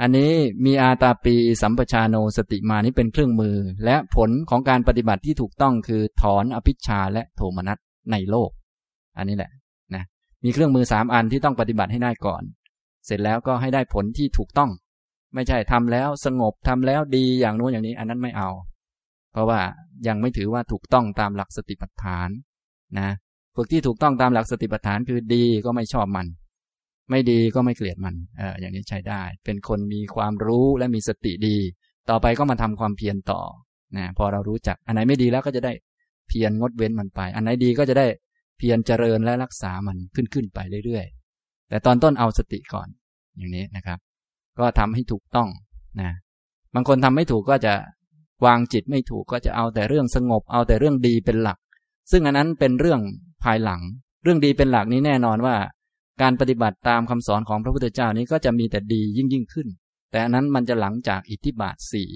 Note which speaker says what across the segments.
Speaker 1: อันนี้มีอาตาปีสัมปชาโนสติมานี้เป็นเครื่องมือ และผลของการปฏิบัติที่ถูกต้องคือถอนอภิชาและโทมนัสในโลก อันนี้แหละนะมีเครื่องมือสามอันที่ต้องปฏิบัติให้ได้ก่อน เสร็จแล้วก็ให้ได้ผลที่ถูกต้อง ไม่ใช่ทำแล้วสงบทำแล้วดีอย่างโน้นอย่างนี้ อันนั้นไม่เอา เพราะว่ายังไม่ถือว่าถูกต้องตามหลักสติปัฏฐานนะฝึกที่ถูกต้องตามหลักสติปัฏฐานคือดีก็ไม่ชอบมัน ไม่ดีก็ไม่เกลียดมันเอออย่างนี้ใช้ได้ เป็นคนมีความรู้และมีสติดี ต่อไปก็มาทำความเพียรต่อนะพอเรารู้จักอันไหนไม่ดีแล้วก็จะได้เพียรงดเว้นมันไป อันไหนดีก็จะได้เพียรเจริญและรักษามันขึ้นขึ้นไปเรื่อยๆ แต่ตอนต้นเอาสติก่อนอย่างนี้นะครับ ก็ทำให้ถูกต้องนะบางคนทำไม่ถูกก็จะวางจิตไม่ถูกก็จะเอาแต่เรื่องสงบ เอาแต่เรื่องดีเป็นหลัก ซึ่งอันนั้นเป็นเรื่องภายหลัง เรื่องดีเป็นหลักนี้แน่นอนว่า การปฏิบัติตามคำสอนของพระพุทธเจ้านี้ก็จะมีแต่ดียิ่งยิ่งขึ้น แต่อันนั้นมันจะหลังจากอิทธิบาทสี่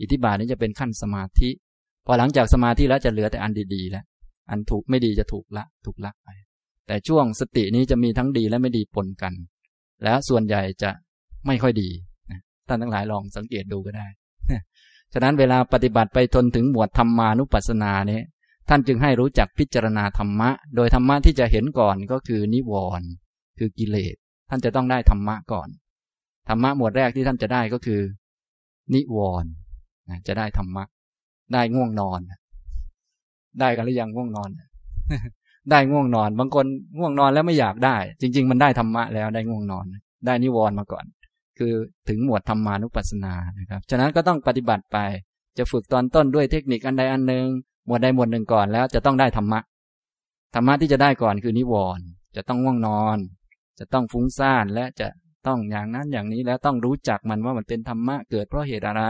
Speaker 1: อิทธิบาทนี้จะเป็นขั้นสมาธิ พอหลังจากสมาธิแล้วจะเหลือแต่อันดีๆแล้วอันถูกไม่ดีจะถูกละถูกละไป แต่ช่วงสตินี้จะมีทั้งดีและไม่ดีปนกัน แล้วส่วนใหญ่จะไม่ค่อยดีท่านทั้งหลายลองสังเกตดูก็ได้ ฉะนั้นเวลาปฏิบัติไปทนถึงหมวดธรรมานุปัสสนาเนี่ยท่านจึงให้รู้จักพิจารณาธรรมะ โดยธรรมะที่จะเห็นก่อนก็คือนิวรณ์ คือกิเลส ท่านจะต้องได้ธรรมะก่อน ธรรมะหมวดแรกที่ท่านจะได้ก็คือ นิวรณ์จะได้ธรรมะ ได้ง่วงนอน ได้กันหรือยังง่วงนอน ได้ง่วงนอน บางคนง่วงนอนแล้วไม่อยากได้ จริง ๆ มันได้ธรรมะแล้วได้ง่วงนอน ได้นิวรณ์มาก่อน คือถึงหมวดธรรมานุปัสสนานะครับ ฉะนั้นก็ต้องปฏิบัติไป จะฝึกตอนต้นด้วยเทคนิคอันใดอันหนึ่งหมวดใดหมวดหนึ่งก่อนแล้วจะต้องได้ธรรมะธรรมะที่จะได้ก่อนคือนิวรณ์จะต้องง่วงนอน จะต้องฟุ้งซ่านและจะต้องอย่างนั้นอย่างนี้แล้วต้องรู้จักมันว่ามันเป็นธรรมะเกิดเพราะเหตุอะไร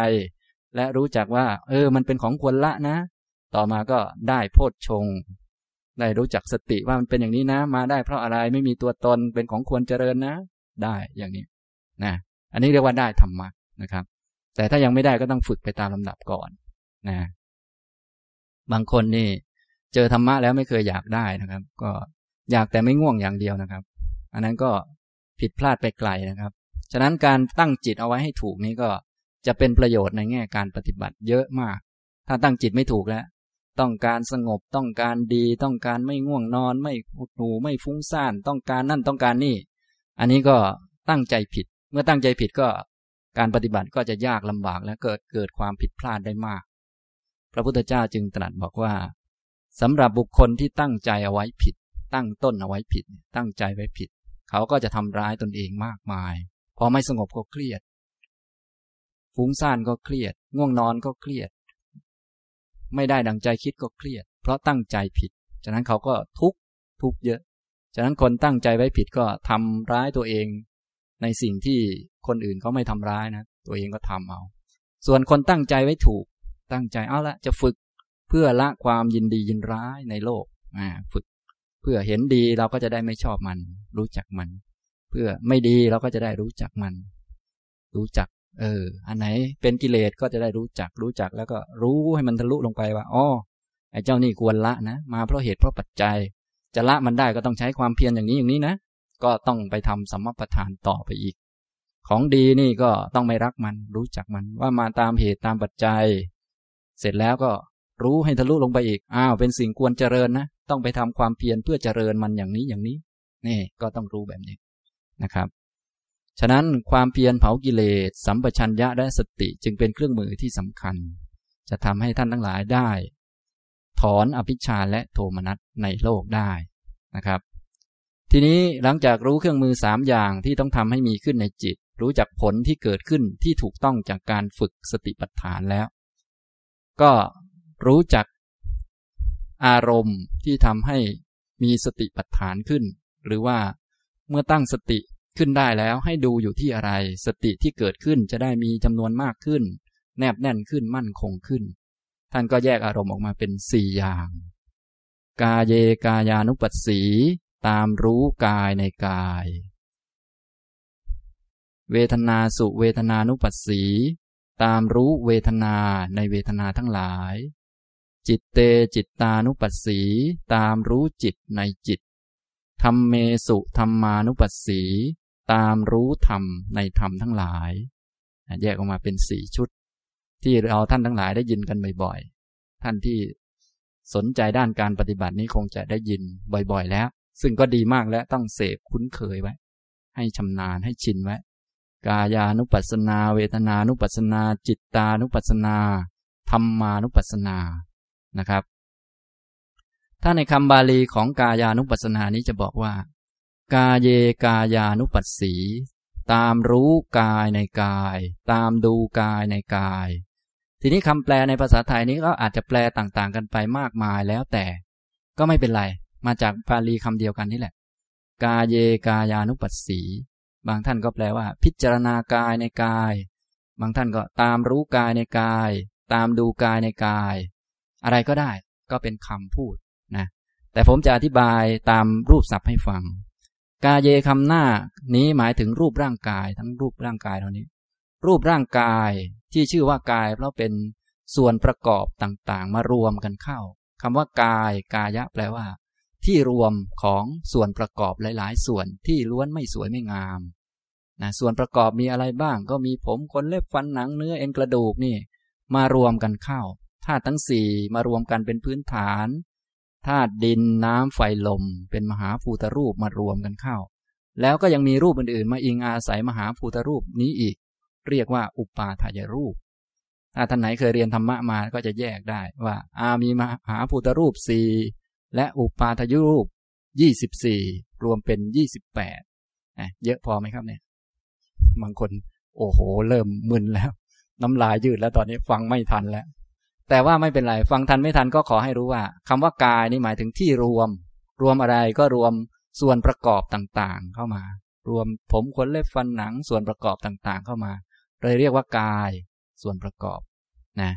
Speaker 1: และรู้จักว่า เออ มันเป็นของควรละนะ ต่อมาก็ได้โพชฌงได้รู้จักสติว่ามันเป็นอย่างนี้นะ มาได้เพราะอะไรไม่มีตัวตนเป็นของควรเจริญนะ ได้อย่างนี้นะอันนี้เรียกว่าได้ธรรมะนะครับ แต่ถ้ายังไม่ได้ก็ต้องฝึกไปตามลำดับก่อนนะบางคนนี่ เจอธรรมะแล้วไม่เคยอยากได้นะครับ ก็อยากแต่ไม่ง่วงอย่างเดียวนะครับ อันนั้นก็ผิดพลาดไปไกลนะครับ ฉะนั้นการตั้งจิตเอาไว้ให้ถูกนี้ก็จะเป็นประโยชน์ในแง่การปฏิบัติเยอะมาก ถ้าตั้งจิตไม่ถูกแล้ว ต้องการสงบต้องการดี ต้องการไม่ง่วงนอน ไม่หดหูไม่ฟุ้งซ่าน ต้องการนั่นต้องการนี่ อันนี้ก็ตั้งใจผิด เมื่อตั้งใจผิดก็การปฏิบัติก็จะยากลำบากและเกิดเกิดความผิดพลาดได้มาก พระพุทธเจ้าจึงตรัสบอกว่าสำหรับบุคคลที่ตั้งใจเอาไว้ผิด ตั้งต้นเอาไว้ผิด ตั้งใจไว้ผิด เขาก็จะทำร้ายตนเองมากมาย พอไม่สงบก็เครียด ฟุ้งซ่านก็เครียด ง่วงนอนก็เครียด ไม่ได้ดังใจคิดก็เครียด เพราะตั้งใจผิด ฉะนั้นเขาก็ทุกทุกเยอะ ฉะนั้นคนตั้งใจไว้ผิดก็ทำร้ายตัวเอง ในสิ่งที่คนอื่นเขาไม่ทำร้ายนะ ตัวเองก็ทำเอา ส่วนคนตั้งใจไว้ถูก ตั้งใจเอาละจะฝึกเพื่อละความยินดียินร้ายในโลกอ่าฝึก เพื่อเห็นดีเราก็จะได้ไม่ชอบมัน รู้จักมัน เพื่อไม่ดีเราก็จะได้รู้จักมัน รู้จัก เออ อันไหนเป็นกิเลสก็จะได้รู้จักรู้จักแล้วก็รู้ให้มันทะลุลงไปว่าอ๋อไอ้เจ้านี่ควรละนะมาเพราะเหตุเพราะปัจจัย จะละมันได้ก็ต้องใช้ความเพียรอย่างนี้อย่างนี้นะก็ต้องไปทำสัมมาประธานต่อไปอีก ของดีนี่ก็ต้องไม่รักมัน รู้จักมันว่ามาตามเหตุตามปัจจัย เสร็จแล้วก็รู้ให้ทะลุลงไปอีกอ้าวเป็นสิ่งควรเจริญนะ ต้องไปทำความเพียรเพื่อเจริญมันอย่างนี้อย่างนี้ นี่ก็ต้องรู้แบบนี้นะครับ ฉะนั้นความเพียรเผากิเลสสัมปชัญญะและสติจึงเป็นเครื่องมือที่สำคัญ จะทำให้ท่านทั้งหลายได้ ถอนอภิชาและโทมนัสในโลกได้นะครับ ทีนี้หลังจากรู้เครื่องมือสามอย่างที่ต้องทำให้มีขึ้นในจิต รู้จักผลที่เกิดขึ้นที่ถูกต้องจากการฝึกสติปัฏฐานแล้ว ก็รู้จัก อารมณ์ที่ทำให้มีสติปัฏฐานขึ้น หรือว่าเมื่อตั้งสติขึ้นได้แล้วให้ดูอยู่ที่อะไร สติที่เกิดขึ้นจะได้มีจำนวนมากขึ้น แนบแน่นขึ้นมั่นคงขึ้น ท่านก็แยกอารมณ์ออกมาเป็นสี่อย่าง กาเยกายานุปัสสีตามรู้กายในกาย เวทนาสุเวทนานุปัสสี ตามรู้เวทนาในเวทนาทั้งหลาย จิตเตจิตตานุปัสสี ตามรู้จิตในจิตธรรมเมสุธรรมานุปัสสี ตามรู้ธรรมในธรรมทั้งหลาย แยกออกมาเป็นสี่ชุด ที่เราท่านทั้งหลายได้ยินกันบ่อยๆ ท่านที่สนใจด้านการปฏิบัตินี้คงจะได้ยินบ่อยๆ แล้ว ซึ่งก็ดีมากและต้องเสพคุ้นเคยไว้ ให้ชำนาญให้ชินไว้ กายานุปัสสนา เวทนานุปัสสนา จิตตานุปัสสนาธรรมานุปัสสนา นะครับ ถ้าในคำบาลีของกายานุปัสสนานี้จะบอกว่า กาเยกายานุปัสสี ตามรู้กายในกาย ตามดูกายในกาย ทีนี้คำแปลในภาษาไทยนี้ก็อาจจะแปลต่างๆ กันไปมากมายแล้วแต่ ก็ไม่เป็นไร มาจากบาลีคำเดียวกันนี่แหละ กาเยกายานุปัสสี บางท่านก็แปลว่า พิจารณากายในกาย บางท่านก็ตามรู้กายในกาย ตามดูกายในกาย อะไรก็ได้ ก็เป็นคำพูดนะแต่ผมจะอธิบายตามรูปศัพท์ให้ฟัง กาเยคำหน้านี้หมายถึงรูปร่างกายทั้งรูปร่างกายเท่านี้ รูปร่างกายที่ชื่อว่ากาย เพราะเป็นส่วนประกอบต่างๆ มารวมกันเข้าคำว่ากาย กายะแปลว่า ที่รวมของส่วนประกอบหลาย ๆ ส่วนที่ล้วนไม่สวยไม่งามนะส่วนประกอบมีอะไรบ้างก็มีผมขนเล็บฟันหนังเนื้อเอ็นกระดูกนี่ มารวมกันเข้า ธาตุทั้งสี่มารวมกันเป็นพื้นฐานธาตุดินน้ำไฟลม เป็นมหาภูตรูปมารวมกันเข้า แล้วก็ยังมีรูปอื่นๆ มาอิงอาศัยมหาภูตรูปนี้อีก เรียกว่าอุปาทายรูปถ้าท่านไหนเคยเรียนธรรมะมาก็จะแยกได้ว่าอามีมหาภูตรูปสี่และอุปาทายรูปยี่สิบสี่รวมเป็นยี่สิบแปดเยอะพอไหมครับเนี่ยบางคน โอ้โห เริ่มมึนแล้ว น้ำลายยืดแล้วตอนนี้ฟังไม่ทันแล้ว แต่ว่าไม่เป็นไร ฟังทันไม่ทันก็ขอให้รู้ว่าคำว่ากายนี่หมายถึงที่รวม รวมอะไรก็รวมส่วนประกอบต่างๆ เข้ามา รวมผมขนเล็บฟันหนังส่วนประกอบต่างๆ เข้ามาเลยเรียกว่ากายส่วนประกอบนะ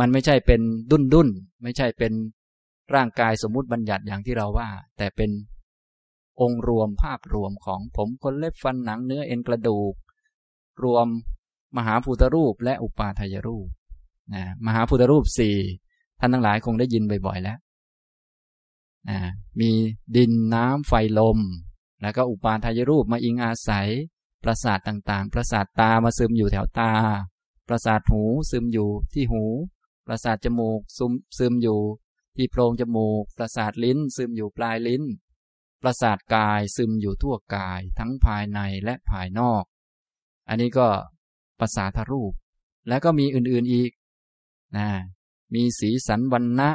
Speaker 1: มันไม่ใช่เป็นดุนดุนไม่ใช่เป็นร่างกายสมมุติบัญญัติอย่างที่เราว่า แต่เป็นองค์รวมภาพรวมของผมคนเล็บฟันหนังเนื้อเอ็นกระดูก รวมมหาภูตรูปและอุปาทายรูป นะมหาภูตรูปสี่ท่านทั้งหลายคงได้ยินบ่อยๆแล้วนะมีดินน้ำไฟลม แล้วก็อุปาทายรูปมาอิงอาศัย ประสาทต่างๆ ประสาทตามาซึมอยู่แถวตา ประสาทหูซึมอยู่ที่หู ประสาทจมูกซึมซึมอยู่ ที่โพรงจมูก ประสาทลิ้นซึมอยู่ปลายลิ้น ประสาทกายซึมอยู่ทั่วกาย ทั้งภายในและภายนอก อันนี้ก็ประสาทรูป แล้วก็มีอื่นๆอีก นะมีสีสันวันณะ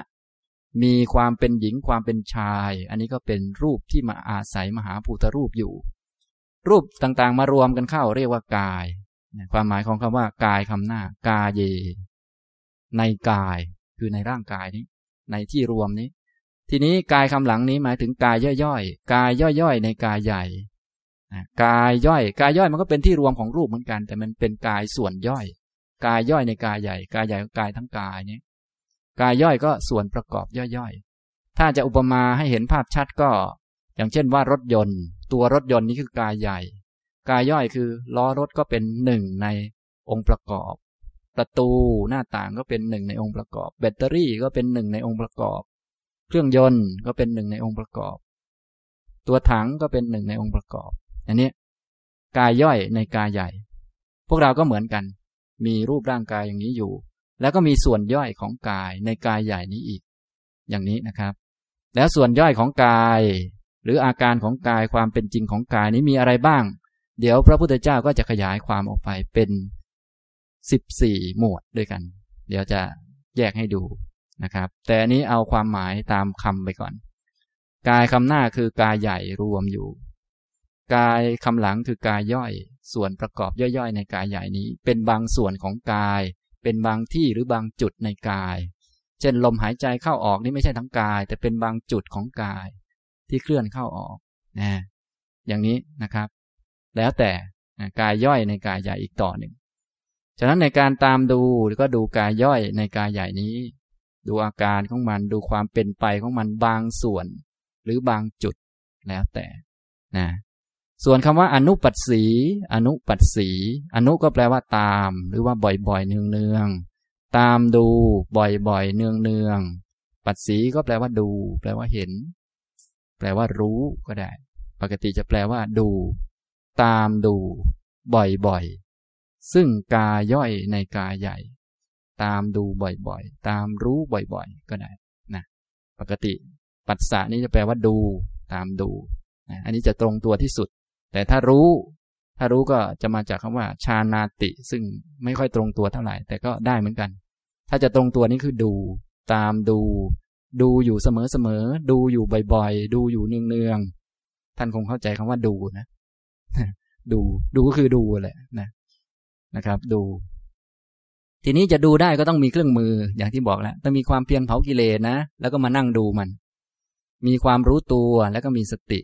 Speaker 1: มีความเป็นหญิงความเป็นชาย อันนี้ก็เป็นรูปที่มาอาศัยมหาภูตรูปอยู่ รูปต่างๆ มารวมกันเข้าเรียกว่ากาย ความหมายของคำว่ากายคำหน้ากายเย ในกายคือในร่างกายนี้ ในที่รวมนี้ ทีนี้กายคำหลังนี้หมายถึงกายย่อยๆ กายย่อยๆ ในกายใหญ่กายย่อย กายย่อยมันก็เป็นที่รวมของรูปเหมือนกัน แต่มันเป็นกายส่วนย่อย กายย่อยในกายใหญ่ กายใหญ่กายทั้งกายนี้กายย่อยก็ส่วนประกอบย่อยๆ ถ้าจะอุปมาให้เห็นภาพชัดก็ อย่างเช่นว่ารถยนต์ ตัวรถยนต์นี้คือกายใหญ่ กายย่อยคือล้อรถก็เป็นหนึ่งในองค์ประกอบ ประตูหน้าต่างก็เป็นหนึ่งในองค์ประกอบ แบตเตอรี่ก็เป็นหนึ่งในองค์ประกอบ เครื่องยนต์ก็เป็นหนึ่งในองค์ประกอบ ตัวถังก็เป็นหนึ่งในองค์ประกอบ อันนี้กายย่อยในกายใหญ่ พวกเราก็เหมือนกัน มีรูปร่างกายอย่างนี้อยู่ แล้วก็มีส่วนย่อยของกายในกายใหญ่นี้อีก อย่างนี้นะครับ แล้วส่วนย่อยของกาย หรืออาการของกายความเป็นจริงของกายนี้มีอะไรบ้าง เดี๋ยวพระพุทธเจ้าก็จะขยายความออกไปเป็นสิบสี่หมวดด้วยกัน เดี๋ยวจะแยกให้ดูนะครับ แต่อันนี้เอาความหมายตามคำไปก่อน กายคำหน้าคือกายใหญ่รวมอยู่ กายคำหลังคือกายย่อย ส่วนประกอบย่อยๆ ในกายใหญ่นี้ เป็นบางส่วนของกาย เป็นบางที่หรือบางจุดในกาย เช่นลมหายใจเข้าออกนี่ไม่ใช่ทั้งกาย แต่เป็นบางจุดของกาย ที่เคลื่อนเข้าออกนะอย่างนี้นะครับ แล้วแต่กายย่อยในกายใหญ่อีกต่อหนึ่งฉะนั้นในการตามดูก็ดูกายย่อยในกายใหญ่นี้ ดูอาการของมันดูความเป็นไปของมันบางส่วน หรือบางจุดแล้วแต่นะ ส่วนคำว่าอนุปัสสี อนุปัสสี อนุก็แปลว่าตาม หรือว่าบ่อยๆเนืองๆตามดูบ่อยๆเนืองๆปัสสีก็แปลว่าดู แปลว่าเห็น แปลว่ารู้ก็ได้ ปกติจะแปลว่าดู ตามดู บ่อยๆซึ่งกาย่อยในกาใหญ่ ตามดูบ่อยๆตามรู้บ่อยๆก็ได้นะปกติ ปัสสะนี้จะแปลว่าดู ตามดูอันนี้จะตรงตัวที่สุด แต่ถ้ารู้ ถ้ารู้ก็จะมาจากคำว่า ชานาติ ซึ่งไม่ค่อยตรงตัวเท่าไหร่ แต่ก็ได้เหมือนกัน ถ้าจะตรงตัวนี้คือดู ตามดู ดูอยู่เสมอๆ ดูอยู่บ่อยๆ ดูอยู่เนืองๆ ท่านคงเข้าใจคำว่าดูนะ ดู ดูก็คือดูแหละนะ นะครับ ดู ทีนี้จะดูได้ก็ต้องมีเครื่องมือ อย่างที่บอกแล้ว ต้องมีความเพียรเผากิเลสนะ แล้วก็มานั่งดูมัน มีความรู้ตัว แล้วก็มีสติ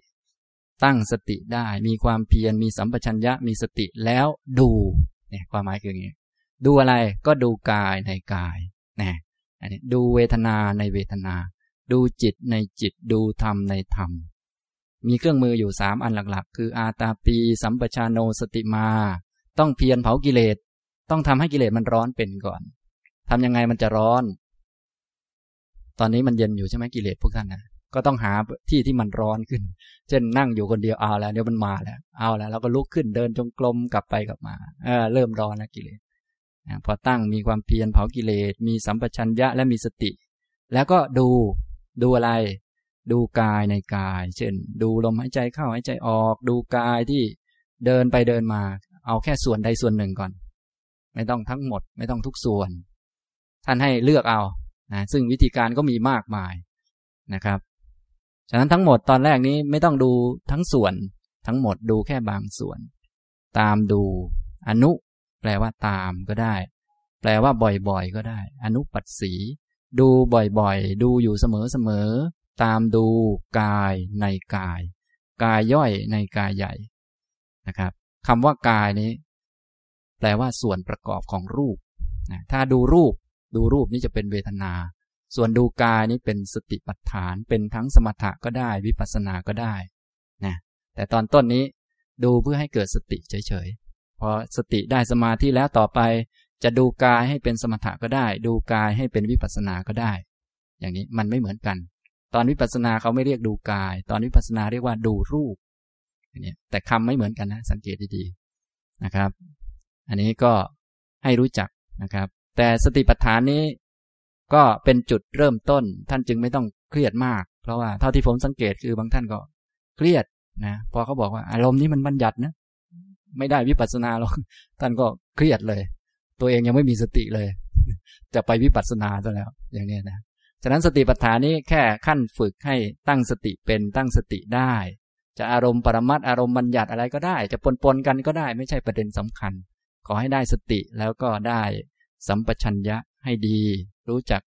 Speaker 1: ตั้งสติได้ มีความเพียรมีสัมปชัญญะมีสติแล้วดูเนี่ยความหมายคืออย่างนี้ดูอะไรก็ดูกายในกายนะอันนี้ดูเวทนาในเวทนา ดูจิตในจิตดูธรรมในธรรม มีเครื่องมืออยู่สามอันหลักๆ คืออาตาปี สัมปชานโนสติมา ต้องเพียรเผากิเลส ต้องทำให้กิเลสมันร้อนเป็นก่อนทำยังไงมันจะร้อน ตอนนี้มันเย็นอยู่ใช่ไหมกิเลสพวกท่านนะก็ต้องหาที่ที่มันร้อนขึ้น เช่นนั่งอยู่คนเดียวเอาแล้วเดี๋ยวมันมาแล้ว เอาแล้วเราก็ลุกขึ้นเดินจงกรมกลับไปกลับมาเออเริ่มร้อนแล้วกิเลสพอตั้งมีความเพียรเผากิเลส มีสัมปชัญญะและมีสติ แล้วก็ดูดูอะไร ดูกายในกาย เช่น ดูลมหายใจเข้าหายใจออก ดูกายที่เดินไปเดินมา เอาแค่ส่วนใดส่วนหนึ่งก่อน ไม่ต้องทั้งหมด ไม่ต้องทุกส่วน ท่านให้เลือกเอานะซึ่งวิธีการก็มีมากมายนะครับ ฉะนั้นทั้งหมดตอนแรกนี้ไม่ต้องดูทั้งส่วน ทั้งหมดดูแค่บางส่วน ตามดู อนุ แปลว่าตามก็ได้ แปลว่าบ่อยๆ ก็ได้ อนุปัสสี ดูบ่อยๆ ดูอยู่เสมอๆ ตามดูกายในกาย กายย่อยในกายใหญ่นะครับคำว่ากายนี้ แปลว่าส่วนประกอบของรูปถ้าดูรูป ดูรูปนี้จะเป็นเวทนา ส่วนดูกายนี้เป็นสติปัฏฐานเป็นทั้งสมถะก็ได้วิปัสสนาก็ได้นะแต่ตอนต้นนี้ดูเพื่อให้เกิดสติเฉยๆพอสติได้สมาธิแล้วต่อไป จะดูกายให้เป็นสมถะก็ได้ ดูกายให้เป็นวิปัสสนาก็ได้ อย่างนี้มันไม่เหมือนกัน ตอนวิปัสสนาเขาไม่เรียกดูกาย ตอนวิปัสสนาเรียกว่าดูรูปนี่แต่คำไม่เหมือนกันนะ สังเกตดีๆนะครับ อันนี้ก็ให้รู้จักนะครับ แต่สติปัฏฐานนี้ ก็เป็นจุดเริ่มต้น ท่านจึงไม่ต้องเครียดมาก เพราะว่าเท่าที่ผมสังเกตคือบางท่านก็เครียดนะพอเขาบอกว่าอารมณ์นี้มันบัญญัตินะไม่ได้วิปัสสนาหรอกท่านก็เครียดเลย ตัวเองยังไม่มีสติเลย จะไปวิปัสสนาซะแล้ว อย่างนี้นะฉะนั้นสติปัฏฐานนี้แค่ขั้นฝึกให้ตั้งสติเป็นตั้งสติได้ จะอารมณ์ปรมัตอารมณ์บัญญัติอะไรก็ได้ จะปนปนกันก็ได้ไม่ใช่ประเด็นสำคัญ ขอให้ได้สติแล้วก็ได้สัมปชัญญะให้ดี รู้จัก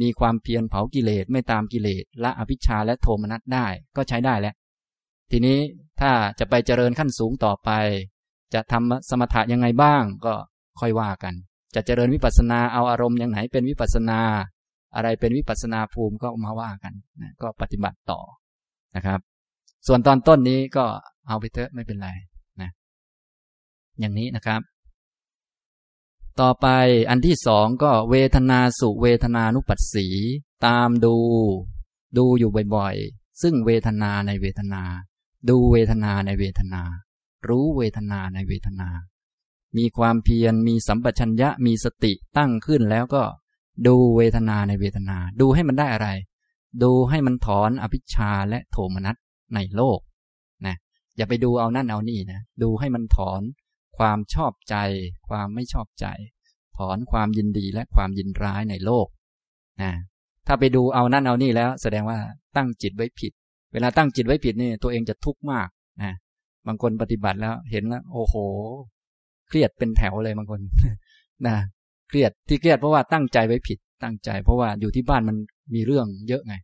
Speaker 1: มีความเพียรเผากิเลสไม่ตามกิเลสละอภิชาและโทมนัสได้ก็ใช้ได้แล้ว ทีนี้ถ้าจะไปเจริญขั้นสูงต่อไป จะทำสมถะยังไงบ้างก็ค่อยว่ากัน จะเจริญวิปัสสนาเอาอารมณ์อย่างไหนเป็นวิปัสสนา อะไรเป็นวิปัสสนาภูมิก็มาว่ากันนะก็ปฏิบัติต่อนะครับ ส่วนตอนต้นนี้ก็เอาไปเถอะไม่เป็นไรนะอย่างนี้นะครับ ต่อไปอันที่สองก็เวทนาสุเวทนานุปัสสี ตามดู ดูอยู่บ่อยๆ ซึ่งเวทนาในเวทนา ดูเวทนาในเวทนา รู้เวทนาในเวทนา มีความเพียรมีสัมปชัญญะมีสติตั้งขึ้นแล้วก็ ดูเวทนาในเวทนา ดูให้มันได้อะไร ดูให้มันถอนอภิชาและโทมนัสในโลกนะอย่าไปดูเอานั่นเอานี่นะดูให้มันถอน ความชอบใจ ความไม่ชอบใจ ถอนความยินดีและความยินร้ายในโลกนะถ้าไปดูเอานั่นเอานี่แล้ว แสดงว่าตั้งจิตไว้ผิด เวลาตั้งจิตไว้ผิดนี่ตัวเองจะทุกข์มากนะบางคนปฏิบัติแล้วเห็นแล้ว โอ้โห เครียดเป็นแถวเลยบางคนนะเครียดที่เครียดเพราะว่าตั้งใจไว้ผิด ตั้งใจ เพราะว่าอยู่ที่บ้านมันมีเรื่องเยอะไง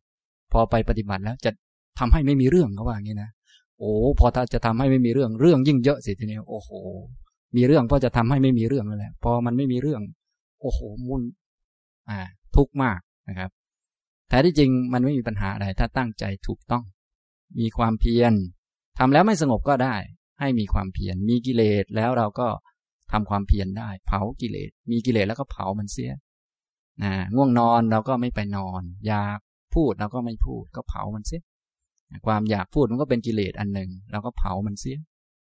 Speaker 1: พอไปปฏิบัติแล้วจะทำให้ไม่มีเรื่องเขาว่าอย่างนี้นะโอ้พอถ้าจะทำให้ไม่มีเรื่องเรื่องยิ่งเยอะสิทีนี้โอ้โห มีเรื่องก็จะทำให้ไม่มีเรื่องนั่นแหละ พอมันไม่มีเรื่อง โอ้โหมุนอ่า ทุกข์มากนะครับแท้ที่จริงมันไม่มีปัญหาอะไรถ้าตั้งใจถูกต้อง มีความเพียรทำแล้วไม่สงบก็ได้ ให้มีความเพียรมีกิเลสแล้วเราก็ทำความเพียรได้ เผากิเลส มีกิเลสแล้วก็เผามันเสียนะง่วงนอนเราก็ไม่ไปนอน อยากพูดเราก็ไม่พูด ก็เผามันเสียความอยากพูดมันก็เป็นกิเลสอันหนึ่งเราก็เผามันเสีย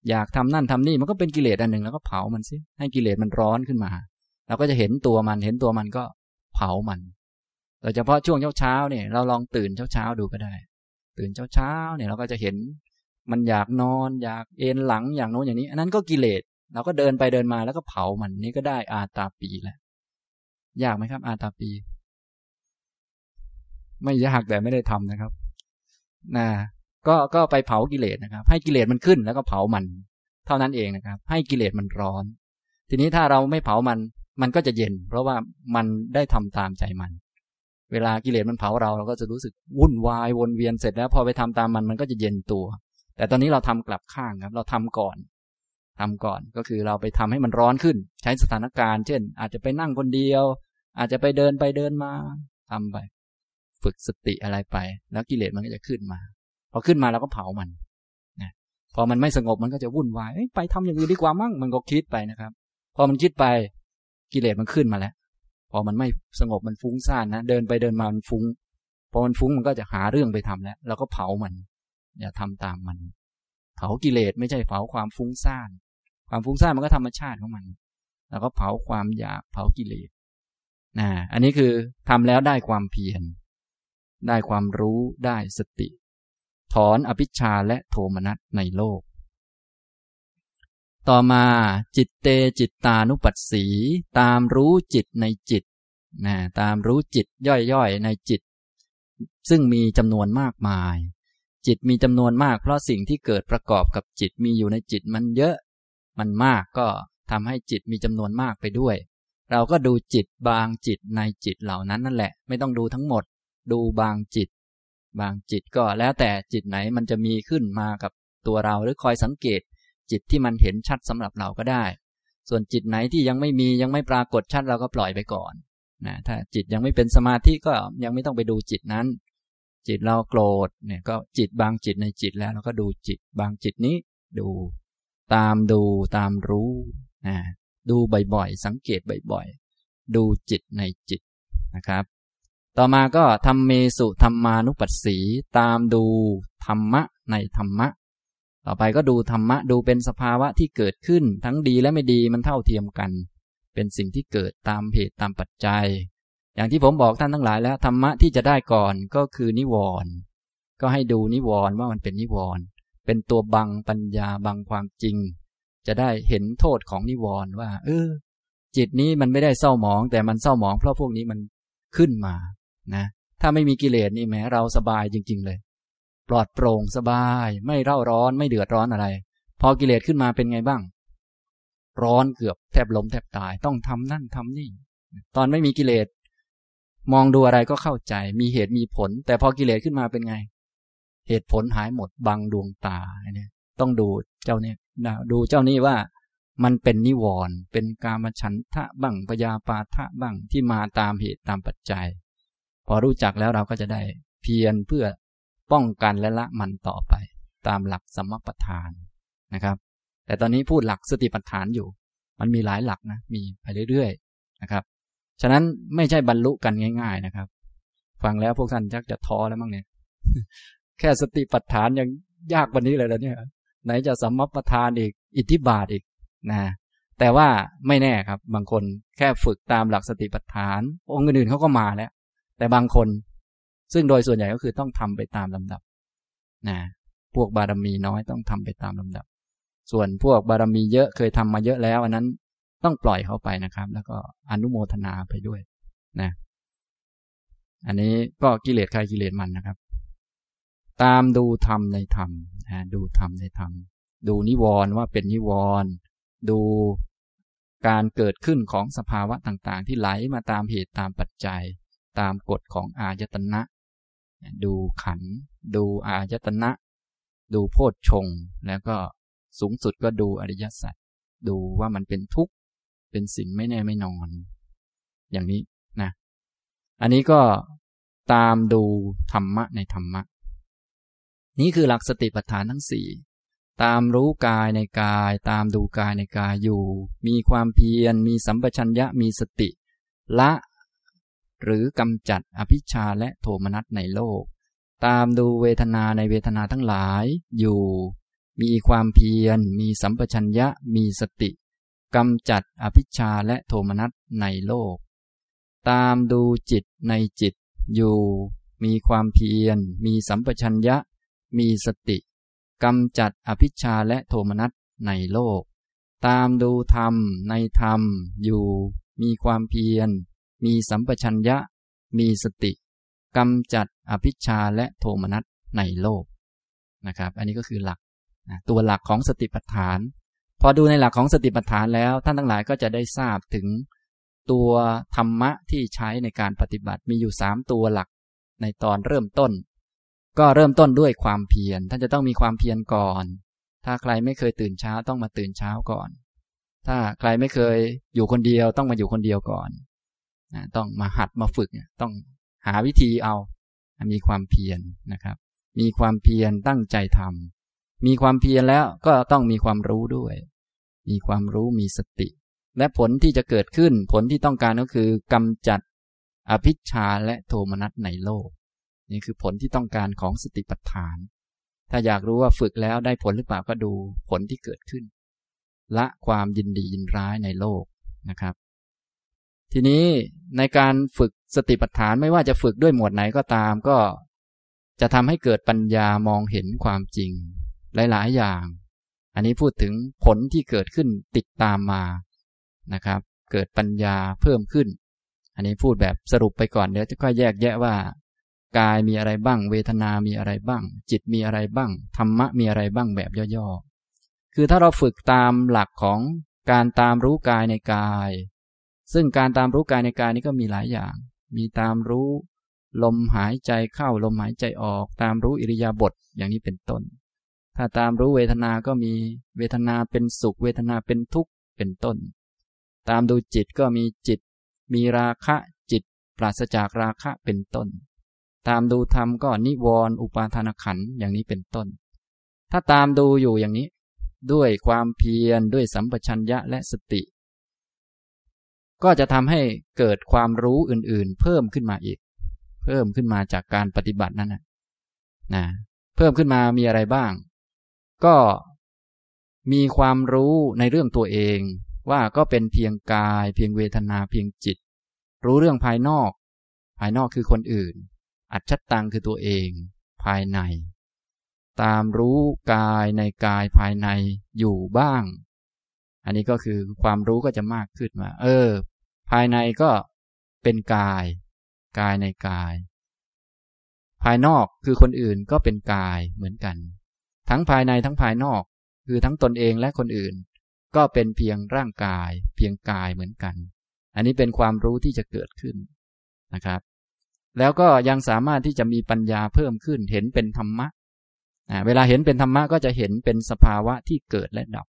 Speaker 1: อยากทำนั่นทำนี่มันก็เป็นกิเลสอันหนึ่งแล้วก็เผามันสิให้กิเลสมันร้อนขึ้นมา เราก็จะเห็นตัวมันเห็นตัวมันก็เผามันโดยเฉพาะช่วงเช้าๆเนี่ยเราลองตื่นเช้าๆดูก็ได้ ตื่นเช้าๆเนี่ยเราก็จะเห็นมันอยากนอนอยากเอนหลังอย่างโน้นอย่างนี้ อันนั้นก็กิเลสเราก็เดินไปเดินมาแล้วก็เผามันนี่ก็ได้อาตาปีแล้วยากไหมครับ อาตาปี ไม่ยากแต่ไม่ได้ทำนะครับนะ ก็ก็ไปเผากิเลสนะครับ ให้กิเลสมันขึ้นแล้วก็เผามัน เท่านั้นเองนะครับ ให้กิเลสมันร้อน ทีนี้ถ้าเราไม่เผามัน มันก็จะเย็น เพราะว่ามันได้ทำตามใจมัน เวลากิเลสมันเผาเราเราก็จะรู้สึกวุ่นวายวนเวียนเสร็จแล้วพอไปทำตามมันมันก็จะเย็นตัว แต่ตอนนี้เราทำกลับข้างครับ เราทำก่อนทำก่อนก็คือเราไปทำให้มันร้อนขึ้น ใช้สถานการณ์ เช่น อาจจะไปนั่งคนเดียว อาจจะไปเดินไปเดินมาทำไป ฝึกสติอะไรไป แล้วกิเลสมันก็จะขึ้นมา พอขึ้นมาเราก็เผามันนะพอมันไม่สงบมันก็จะวุ่นวายไปทำอย่างอื่นดีกว่ามั่งมันก็คิดไปนะครับ พอมันคิดไปกิเลสมันขึ้นมาแล้ว พอมันไม่สงบมันฟุ้งซ่านนะเดินไปเดินมามันฟุ้ง พอมันฟุ้งมันก็จะหาเรื่องไปทำแล้วเราก็เผามัน อย่าทำตามมัน เผากิเลสไม่ใช่เผาความฟุ้งซ่าน ความฟุ้งซ่านมันก็ธรรมชาติของมันแล้วก็เผาความอยากเผากิเลสนะอันนี้คือทำแล้วได้ความเพียรได้ความรู้ได้สติ ถอนอภิชาและโทมนัสในโลก ต่อมาจิตเตจิตตานุปัสสี ตามรู้จิตในจิตนะตามรู้จิตย่อยๆในจิต ซึ่งมีจำนวนมากมาย จิตมีจำนวนมาก เพราะสิ่งที่เกิดประกอบกับจิตมีอยู่ในจิตมันเยอะ มันมากก็ทำให้จิตมีจำนวนมากไปด้วย เราก็ดูจิตบางจิตในจิตเหล่านั้นนั่นแหละ ไม่ต้องดูทั้งหมด ดูบางจิต บางจิตก็แล้วแต่จิตไหนมันจะมีขึ้นมากับตัวเราหรือคอยสังเกต จิตที่มันเห็นชัดสำหรับเราก็ได้ ส่วนจิตไหนที่ยังไม่มียังไม่ปรากฏชัดเราก็ปล่อยไปก่อนนะถ้าจิตยังไม่เป็นสมาธิก็ยังไม่ต้องไปดูจิตนั้น จิตเราโกรธเนี่ยก็จิตบางจิตในจิตแล้วเราก็ดูจิตบางจิตนี้ดูตามดูตามรู้นะดูบ่อยๆ สังเกตบ่อยๆ ดูจิตในจิตนะครับ ต่อมาก็ทำเมสุธรรมานุปัสสีตามดูธรรมะในธรรมะ ต่อไปก็ดูธรรมะดูเป็นสภาวะที่เกิดขึ้นทั้งดีและไม่ดีมันเท่าเทียมกัน เป็นสิ่งที่เกิดตามเหตุตามปัจจัย อย่างที่ผมบอกท่านทั้งหลายแล้วธรรมะที่จะได้ก่อนก็คือนิวรณ์ก็ให้ดูนิวรณ์ว่ามันเป็นนิวรณ์เป็นตัวบังปัญญาบังความจริง จะได้เห็นโทษของนิวรณ์ว่า เออจิตนี้มันไม่ได้เศร้าหมอง แต่มันเศร้าหมองเพราะพวกนี้มันขึ้นมา นะถ้าไม่มีกิเลสนี่แม้เราสบายจริง ๆ เลย ปลอดโปร่งสบาย ไม่เร่าร้อนไม่เดือดร้อนอะไร พอกิเลสขึ้นมาเป็นไงบ้าง ร้อนเกือบแทบล้มแทบตายต้องทำนั่นทำนี่ ตอนไม่มีกิเลสมองดูอะไรก็เข้าใจ มีเหตุมีผล แต่พอกิเลสขึ้นมาเป็นไง เหตุผลหายหมดบังดวงตาเนี่ยต้องดูเจ้าเนี่ยดูเจ้านี่ว่ามันเป็นนิวรณ์เป็นกามฉันทะบังปยาปาทะบังที่มาตามเหตุตามปัจจัย พอรู้จักแล้วเราก็จะได้เพียรเพื่อป้องกันและละมันต่อไป ตามหลักสมปัฏฐานนะครับ แต่ตอนนี้พูดหลักสติปัฏฐานอยู่ มันมีหลายหลักนะมีไปเรื่อยๆนะครับฉะนั้นไม่ใช่บรรลุกันง่าย ๆนะครับ ฟังแล้วพวกท่านชักจะท้อแล้วมั้งเนี่ย แค่สติปัฏฐานยังยากวันนี้เลยแล้วเนี่ย ไหนจะสมปัฏฐานอีก อิทธิบาทอีกนะแต่ว่าไม่แน่ครับ บางคนแค่ฝึกตามหลักสติปัฏฐาน องค์อื่นเขาก็มาแล้ว แต่บางคน ซึ่งโดยส่วนใหญ่ก็คือต้องทำไปตามลำดับนะพวกบารมีน้อยต้องทำไปตามลำดับ ส่วนพวกบารมีเยอะเคยทำมาเยอะแล้ว อันนั้นต้องปล่อยเขาไปนะครับ แล้วก็อนุโมทนาไปด้วยนะ อันนี้ก็กิเลสใครกิเลสมันนะครับ ตามดูธรรมในธรรมนะดูธรรมในธรรมดูนิวรณ์ว่าเป็นนิวรณ์ดูการเกิดขึ้นของสภาวะต่างๆ ที่ไหลมาตามเหตุตามปัจจัย ตามกฎของอายตนะ ดูขัน ดูอายตนะ ดูโพชฌงแล้วก็สูงสุดก็ดูอริยสัจดูว่ามันเป็นทุกข์เป็นสิ่งไม่แน่ไม่นอน อย่างนี้นะ อันนี้ก็ตามดูธรรมะในธรรมะ นี่คือหลักสติปัฏฐานทั้งสี่ตามรู้กายในกาย ตามดูกายในกายอยู่ มีความเพียรมีสัมปชัญญะมีสติ ละ หรือกำจัดอภิชาและโทมนัสในโลก ตามดูเวทนาในเวทนาทั้งหลายอยู่ มีความเพียร มีสัมปชัญญะ มีสติกำจัดอภิชาและโทมนัสในโลก ตามดูจิตในจิตอยู่ มีความเพียร มีสัมปชัญญะ มีสติกำจัดอภิชาและโทมนัสในโลก ตามดูธรรมในธรรมอยู่ มีความเพียร มีสัมปชัญญะ มีสติกำจัดอภิชาและโทมนัสในโลกนะครับ อันนี้ก็คือหลักตัวหลักของสติปัฏฐาน พอดูในหลักของสติปัฏฐานแล้ว ท่านทั้งหลายก็จะได้ทราบถึงตัวธรรมะที่ใช้ในการปฏิบัติมีอยู่สามตัวหลักในตอนเริ่มต้น ก็เริ่มต้นด้วยความเพียรท่านจะต้องมีความเพียรก่อน ถ้าใครไม่เคยตื่นเช้าต้องมาตื่นเช้าก่อน ถ้าใครไม่เคยอยู่คนเดียวต้องมาอยู่คนเดียวก่อน ต้องมาหัดมาฝึกต้องหาวิธีเอามีความเพียรนะครับ มีความเพียรตั้งใจทำมีความเพียรแล้วก็ต้องมีความรู้ด้วย มีความรู้มีสติ และผลที่จะเกิดขึ้นผลที่ต้องการก็คือกำจัดอภิชาและโทมนัสในโลก นี่คือผลที่ต้องการของสติปัฏฐาน ถ้าอยากรู้ว่าฝึกแล้วได้ผลหรือเปล่าก็ดูผลที่เกิดขึ้น ละความยินดียินร้ายในโลกนะครับ ทีนี้ในการฝึกสติปัฏฐานไม่ว่าจะฝึกด้วยหมวดไหนก็ตามก็จะทำให้เกิดปัญญามองเห็นความจริง หลายๆ อย่าง อันนี้พูดถึงผลที่เกิดขึ้นติดตามมานะครับ เกิดปัญญาเพิ่มขึ้น อันนี้พูดแบบสรุปไปก่อนเดี๋ยวจะค่อยแยกแยะว่ากายมีอะไรบ้าง เวทนามีอะไรบ้าง จิตมีอะไรบ้างธรรมะมีอะไรบ้างแบบย่อๆคือถ้าเราฝึกตามหลักของการตามรู้กายในกาย ซึ่งการตามรู้กายในกายนี้ก็มีหลายอย่าง มีตามรู้ ลมหายใจเข้าลมหายใจออก ตามรู้อิริยาบถอย่างนี้เป็นต้น ถ้าตามรู้เวทนา ก็มีเวทนาเป็นสุข เวทนาเป็นทุกข์เป็นต้น ตามดูจิตก็มีจิต มีราคะจิต ปราศจากราคะเป็นต้น ตามดูธรรมก็นิวรณ์อุปาทานขันอย่างนี้เป็นต้น ถ้าตามดูอยู่อย่างนี้ ด้วยความเพียรด้วยสัมปชัญญะและสติ ก็จะทำให้เกิดความรู้อื่นๆ เพิ่มขึ้นมาอีก เพิ่มขึ้นมาจากการปฏิบัตินั้นนะนะเพิ่มขึ้นมามีอะไรบ้าง ก็มีความรู้ในเรื่องตัวเอง ว่าก็เป็นเพียงกาย เพียงเวทนาเพียงจิต รู้เรื่องภายนอก ภายนอกคือคนอื่น อัจฉตังคือตัวเอง ภายใน ตามรู้กายในกายภายในอยู่บ้าง อันนี้ก็คือความรู้ก็จะมากขึ้นมาเออ ภายในก็เป็นกาย กายในกาย ภายนอกคือคนอื่นก็เป็นกายเหมือนกัน ทั้งภายในทั้งภายนอก คือทั้งตนเองและคนอื่น ก็เป็นเพียงร่างกาย เพียงกายเหมือนกัน อันนี้เป็นความรู้ที่จะเกิดขึ้นนะครับ แล้วก็ยังสามารถที่จะมีปัญญาเพิ่มขึ้น เห็นเป็นธรรมะเวลาเห็นเป็นธรรมะก็จะเห็นเป็นสภาวะที่เกิดและดับ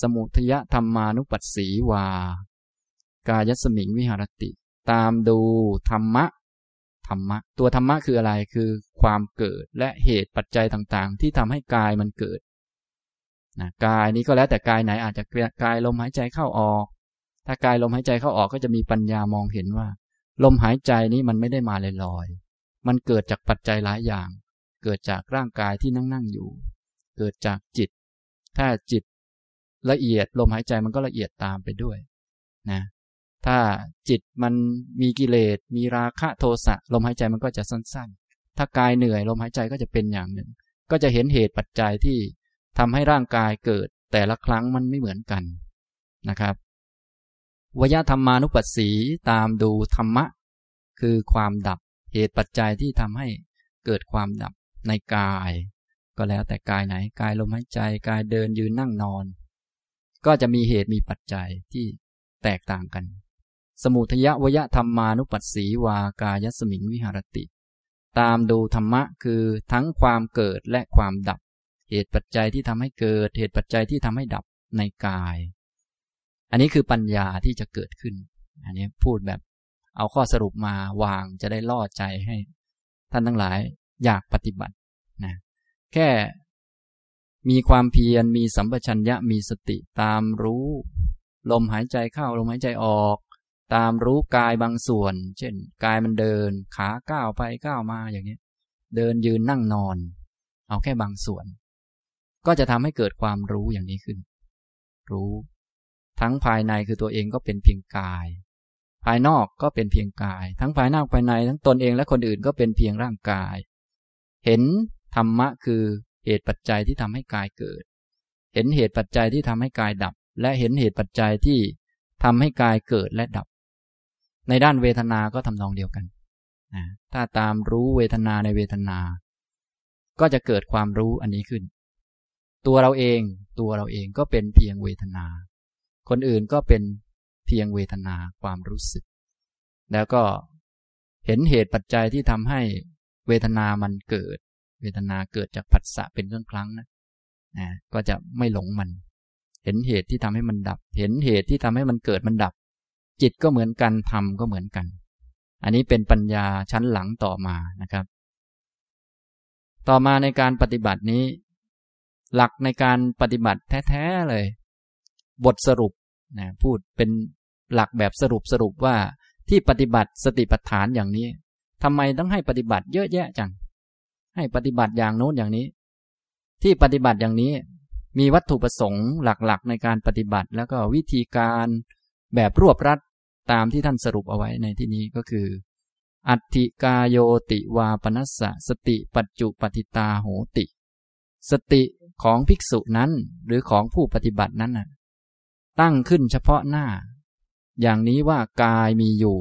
Speaker 1: สมุทยธรรมานุปัสสีวา กายสมิงวิหารติ ตามดูธรรมะธรรมะ ตัวธรรมะคืออะไรคือความเกิดและเหตุปัจจัยต่างๆ ที่ทำให้กายมันเกิดนะกายนี้ก็แล้วแต่กายไหนอาจจะกายลมหายใจเข้าออก ถ้ากายลมหายใจเข้าออกก็จะมีปัญญามองเห็นว่า ลมหายใจนี้มันไม่ได้มาลอยๆมันเกิดจากปัจจัยหลายอย่าง เกิดจากร่างกายที่นั่งนั่งอยู่ เกิดจากจิต ถ้าจิตละเอียดลมหายใจมันก็ละเอียดตามไปด้วยนะ ถ้าจิตมันมีกิเลส มีราคะโทสะลมหายใจมันก็จะสั้น ๆ ถ้ากายเหนื่อยลมหายใจก็จะเป็นอย่างหนึ่ง ก็จะเห็นเหตุปัจจัยที่ทำให้ร่างกายเกิด แต่ละครั้งมันไม่เหมือนกันนะครับวยธรรมานุปัสสีตามดูธรรมะ คือความดับเหตุปัจจัยที่ทำให้เกิดความดับในกาย ก็แล้วแต่กายไหนกายลมหายใจกายเดินยืนนั่งนอน ก็จะมีเหตุมีปัจจัยที่แตกต่างกัน สมุทยวยธรรมานุปัสสีวากายสมิงวิหารติ ตามดูธรรมะคือทั้งความเกิดและความดับ เหตุปัจจัยที่ทำให้เกิด เหตุปัจจัยที่ทำให้ดับในกาย อันนี้คือปัญญาที่จะเกิดขึ้น อันนี้พูดแบบเอาข้อสรุปมาวางจะได้ล่อใจให้ ท่านทั้งหลายอยากปฏิบัตินะแค่มีความเพียรมีสัมปชัญญะมีสติตามรู้ ลมหายใจเข้าลมหายใจออก ตามรู้กายบางส่วน เช่น กายมันเดิน ขาก้าวไปก้าวมาอย่างนี้เดินยืนนั่งนอน เอาแค่บางส่วน ก็จะทำให้เกิดความรู้อย่างนี้ขึ้น รู้ ทั้งภายในคือตัวเองก็เป็นเพียงกาย ภายนอกก็เป็นเพียงกาย ทั้งภายนอกภายใน ทั้งตนเองและคนอื่นก็เป็นเพียงร่างกาย เห็นธรรมะคือเหตุปัจจัยที่ทำให้กายเกิด เห็นเหตุปัจจัยที่ทำให้กายดับ และเห็นเหตุปัจจัยที่ทำให้กายเกิดและดับ ในด้านเวทนา ก็ทำนองเดียวกันนะถ้าตามรู้เวทนาในเวทนา ก็จะเกิดความรู้อันนี้ขึ้น ตัวเราเอง ตัวเราเองก็เป็นเพียงเวทนา คนอื่นก็เป็นเพียงเวทนาความรู้สึก แล้วก็เห็นเหตุปัจจัยที่ทำให้เวทนามันเกิด เวทนาเกิดจากผัสสะเป็นเรื่องครั้งนะนะก็จะไม่หลงมัน เห็นเหตุที่ทำให้มันดับ เห็นเหตุที่ทำให้มันเกิดมันดับ จิตก็เหมือนกันธรรมก็เหมือนกัน อันนี้เป็นปัญญาชั้นหลังต่อมานะครับ ต่อมาในการปฏิบัตินี้ หลักในการปฏิบัติแท้ๆเลย บทสรุปนะพูดเป็นหลักแบบสรุปสรุปว่าที่ปฏิบัติสติปัฏฐานอย่างนี้ทำไมต้องให้ปฏิบัติเยอะแยะจัง ให้ปฏิบัติอย่างโน้นอย่างนี้ ที่ปฏิบัติอย่างนี้มีวัตถุประสงค์หลักๆ ในการปฏิบัติแล้วก็วิธีการแบบรวบรัด ตามที่ท่านสรุปเอาไว้ในที่นี้ก็คือ อัติกาโยติวาปนัสสะสติปัจจุปฏิตาโหติ สติของภิกษุนั้นหรือของผู้ปฏิบัตินั้นน่ะตั้งขึ้นเฉพาะหน้า อย่างนี้ว่ากายมีอยู่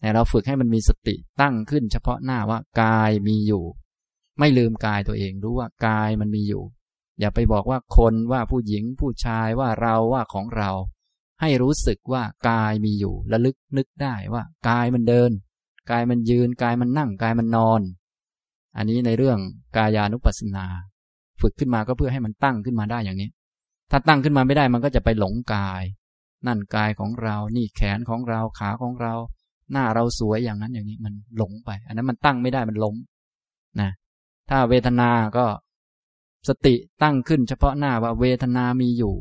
Speaker 1: แต่เราฝึกให้มันมีสติตั้งขึ้นเฉพาะหน้าว่ากายมีอยู่ ไม่ลืมกายตัวเองรู้ว่ากายมันมีอยู่ อย่าไปบอกว่าคนว่าผู้หญิงผู้ชายว่าเราว่าของเรา ให้รู้สึกว่ากายมีอยู่ระลึกนึกได้ว่ากายมันเดิน กายมันยืน กายมันนั่ง กายมันนอน อันนี้ในเรื่องกายานุปัสสนา ฝึกขึ้นมาก็เพื่อให้มันตั้งขึ้นมาได้อย่างนี้ ถ้าตั้งขึ้นมาไม่ได้มันก็จะไปหลงกาย นั่นกายของเรา นี่แขนของเรา ขาของเรา หน้าเราสวยอย่างนั้นอย่างนี้มันหลงไป อันนั้นมันตั้งไม่ได้มันล้มนะ ถ้าเวทนา ก็สติตั้งขึ้นเฉพาะหน้าว่าเวทนามีอยู่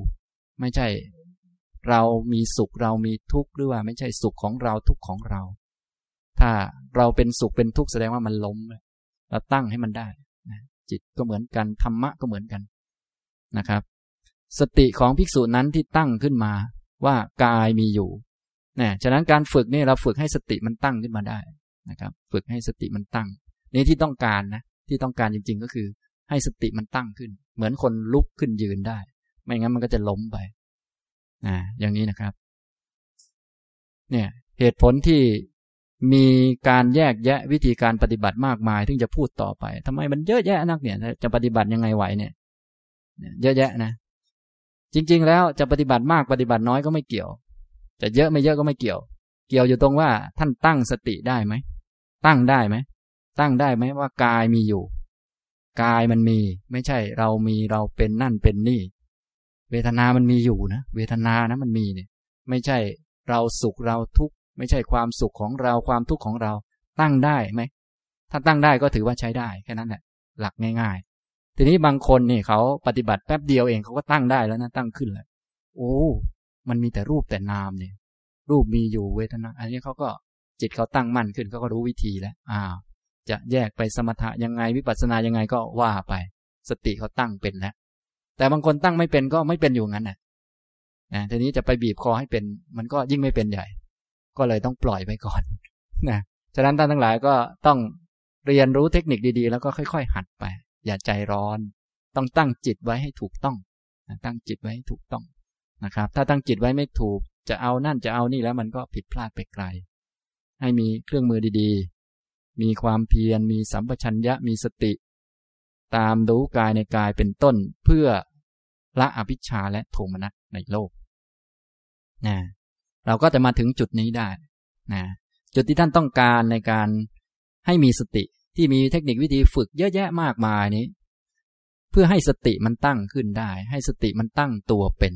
Speaker 1: ไม่ใช่ เรามีสุขเรามีทุกข์หรือว่าไม่ใช่สุขของเราทุกข์ของเรา ถ้าเราเป็นสุขเป็นทุกข์แสดงว่ามันล้มเราตั้งให้มันได้นะจิตก็เหมือนกันธรรมะก็เหมือนกันนะครับ สติของภิกษุนั้นที่ตั้งขึ้นมาว่ากายมีอยู่นะฉะนั้นการฝึกนี่เราฝึกให้สติมันตั้งขึ้นมาได้นะครับ ฝึกให้สติมันตั้ง นี่ที่ต้องการนะที่ต้องการจริง ๆ ก็คือ ให้สติมันตั้งขึ้น เหมือนคนลุกขึ้นยืนได้ ไม่งั้นมันก็จะล้มไป นะอย่างนี้นะครับ เนี่ยเหตุผลที่มีการแยกแยะวิธีการปฏิบัติมากมายถึงจะพูดต่อไปทำไมมันเยอะแยะนักเนี่ย จะปฏิบัติยังไงไหวเนี่ย เยอะแยะนะ จริง ๆ แล้วจะปฏิบัติมากปฏิบัติน้อยก็ไม่เกี่ยว จะเยอะไม่เยอะก็ไม่เกี่ยว เกี่ยวอยู่ตรงว่าท่านตั้งสติได้ไหม ตั้งได้ไหม ตั้งได้ไหมว่ากายมีอยู่ กายมันมี ไม่ใช่เรามีเราเป็นนั่นเป็นนี่ เวทนามันมีอยู่นะ เวทนานะมันมีเนี่ย ไม่ใช่เราสุขเราทุกข์ไม่ใช่ความสุขของเราความทุกข์ของเราตั้งได้ไหม ถ้าตั้งได้ก็ถือว่าใช้ได้แค่นั้นแหละหลักง่าย ๆ ทีนี้บางคนนี่เขาปฏิบัติแป๊บเดียวเองเขาก็ตั้งได้แล้วนะตั้งขึ้นแล้วโอ้มันมีแต่รูปแต่นามเนี่ย รูปมีอยู่เวทนา อันนี้เขาก็จิตเขาตั้งมั่นขึ้นเขาก็รู้วิธีแล้วอ้าวจะแยกไปสมถะยังไงวิปัสสนายังไงก็ว่าไป สติเขาตั้งเป็นแล้ว แต่บางคนตั้งไม่เป็นก็ไม่เป็นอยู่งั้นนะนะทีนี้จะไปบีบคอให้เป็น มันก็ยิ่งไม่เป็นใหญ่ ก็เลยต้องปล่อยไปก่อนนะฉะนั้นท่านทั้งหลายก็ต้องเรียนรู้เทคนิคดีๆ แล้วก็ค่อยๆ หัดไป อย่าใจร้อน ต้องตั้งจิตไว้ให้ถูกต้อง ตั้งจิตไว้ให้ถูกต้องนะครับ ถ้าตั้งจิตไว้ไม่ถูก จะเอานั่นจะเอานี่แล้วมันก็ผิดพลาดไปไกล ให้มีเครื่องมือดีๆ มีความเพียร มีสัมปชัญญะ มีสติ ตามรู้กายในกายเป็นต้น เพื่อละอภิชาและโทมนัสในโลกนะเราก็จะมาถึงจุดนี้ได้นะจุดที่ท่านต้องการในการให้มีสติที่มีเทคนิควิธีฝึกเยอะแยะมากมายนี้ เพื่อให้สติมันตั้งขึ้นได้ ให้สติมันตั้งตัวเป็น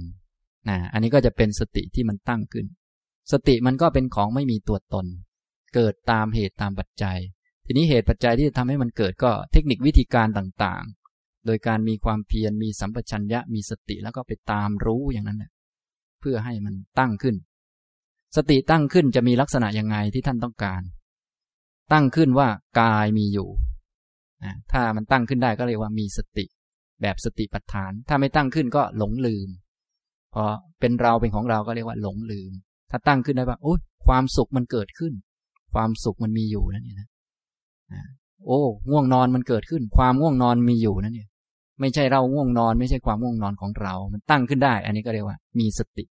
Speaker 1: นะอันนี้ก็จะเป็นสติที่มันตั้งขึ้น สติมันก็เป็นของไม่มีตัวตน เกิดตามเหตุตามปัจจัย ทีนี้เหตุปัจจัยที่จะทำให้มันเกิดก็เทคนิควิธีการต่างๆ โดยการมีความเพียรมีสัมปชัญญะมีสติแล้วก็ไปตามรู้อย่างนั้นแหละเพื่อให้มันตั้งขึ้น สติตั้งขึ้นจะมีลักษณะยังไงที่ท่านต้องการ ตั้งขึ้นว่ากายมีอยู่ถ้ามันตั้งขึ้นได้ก็เรียกว่ามีสติ แบบสติปัฏฐาน ถ้าไม่ตั้งขึ้นก็หลงลืมพอเป็นเราเป็นของเราก็เรียกว่าหลงลืม ถ้าตั้งขึ้นได้ว่าโอ้ยความสุขมันเกิดขึ้น ความสุขมันมีอยู่นั่นเนี่ยนะ โอ้ง่วงนอนมันเกิดขึ้น ความง่วงนอนมีอยู่นั่นเนี่ยไม่ใช่เราง่วงนอน ไม่ใช่ความง่วงนอนของเรา มันตั้งขึ้นได้ อันนี้ก็เรียกว่า มีสติ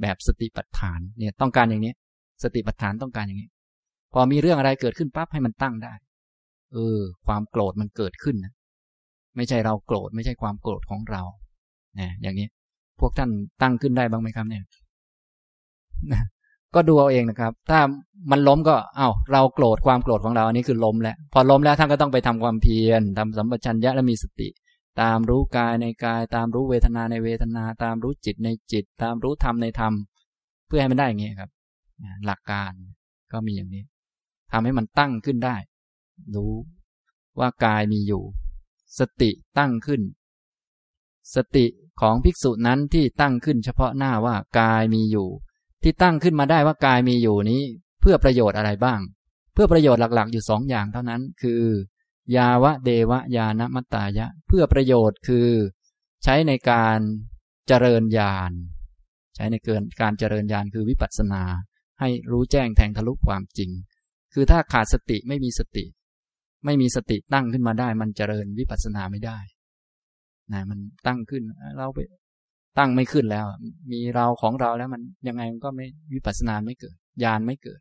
Speaker 1: แบบสติปัฏฐานเนี่ยต้องการอย่างนี้ สติปัฏฐานต้องการอย่างนี้ พอมีเรื่องอะไรเกิดขึ้นปั๊บให้มันตั้งได้ เออ ความโกรธมันเกิดขึ้นนะไม่ใช่เราโกรธไม่ใช่ความโกรธของเราเนี่ยอย่างนี้ พวกท่านตั้งขึ้นได้บ้างไหมครับเนี่ย ก็ดูเอาเองนะครับ ถ้ามันล้มก็เอา้าเราโกรธความโกรธของเราอันนี้คือล้มแล้ว พอล้มแล้วท่านก็ต้องไปทำความเพียรทำสัมปชัญญะและมีสติ ตามรู้กายในกาย ตามรู้เวทนาในเวทนา ตามรู้จิตในจิต ตามรู้ธรรมในธรรม เพื่อให้มันได้อย่างนี้ครับ หลักการก็มีอย่างนี้ทำให้มันตั้งขึ้นได้ รู้ว่ากายมีอยู่ สติตั้งขึ้น สติของภิกษุนั้นที่ตั้งขึ้นเฉพาะหน้าว่ากายมีอยู่ ที่ตั้งขึ้นมาได้ว่ากายมีอยู่นี้ เพื่อประโยชน์อะไรบ้าง เพื่อประโยชน์หลักๆ อยู่สองอย่างเท่านั้น คือยาวะเดวะยานมัตตายะ เพื่อประโยชน์คือ ใช้ในการเจริญญาณใช้ในเกินการเจริญญาณคือวิปัสสนา ให้รู้แจ้งแทงทะลุความจริง คือถ้าขาดสติไม่มีสติ ไม่มีสติตั้งขึ้นมาได้ มันเจริญวิปัสสนาไม่ได้นะมันตั้งขึ้นเราไป ตั้งไม่ขึ้นแล้ว มีเราของเราแล้วมันยังไงมันก็ไม่วิปัสสนาไม่เกิดญาณไม่เกิด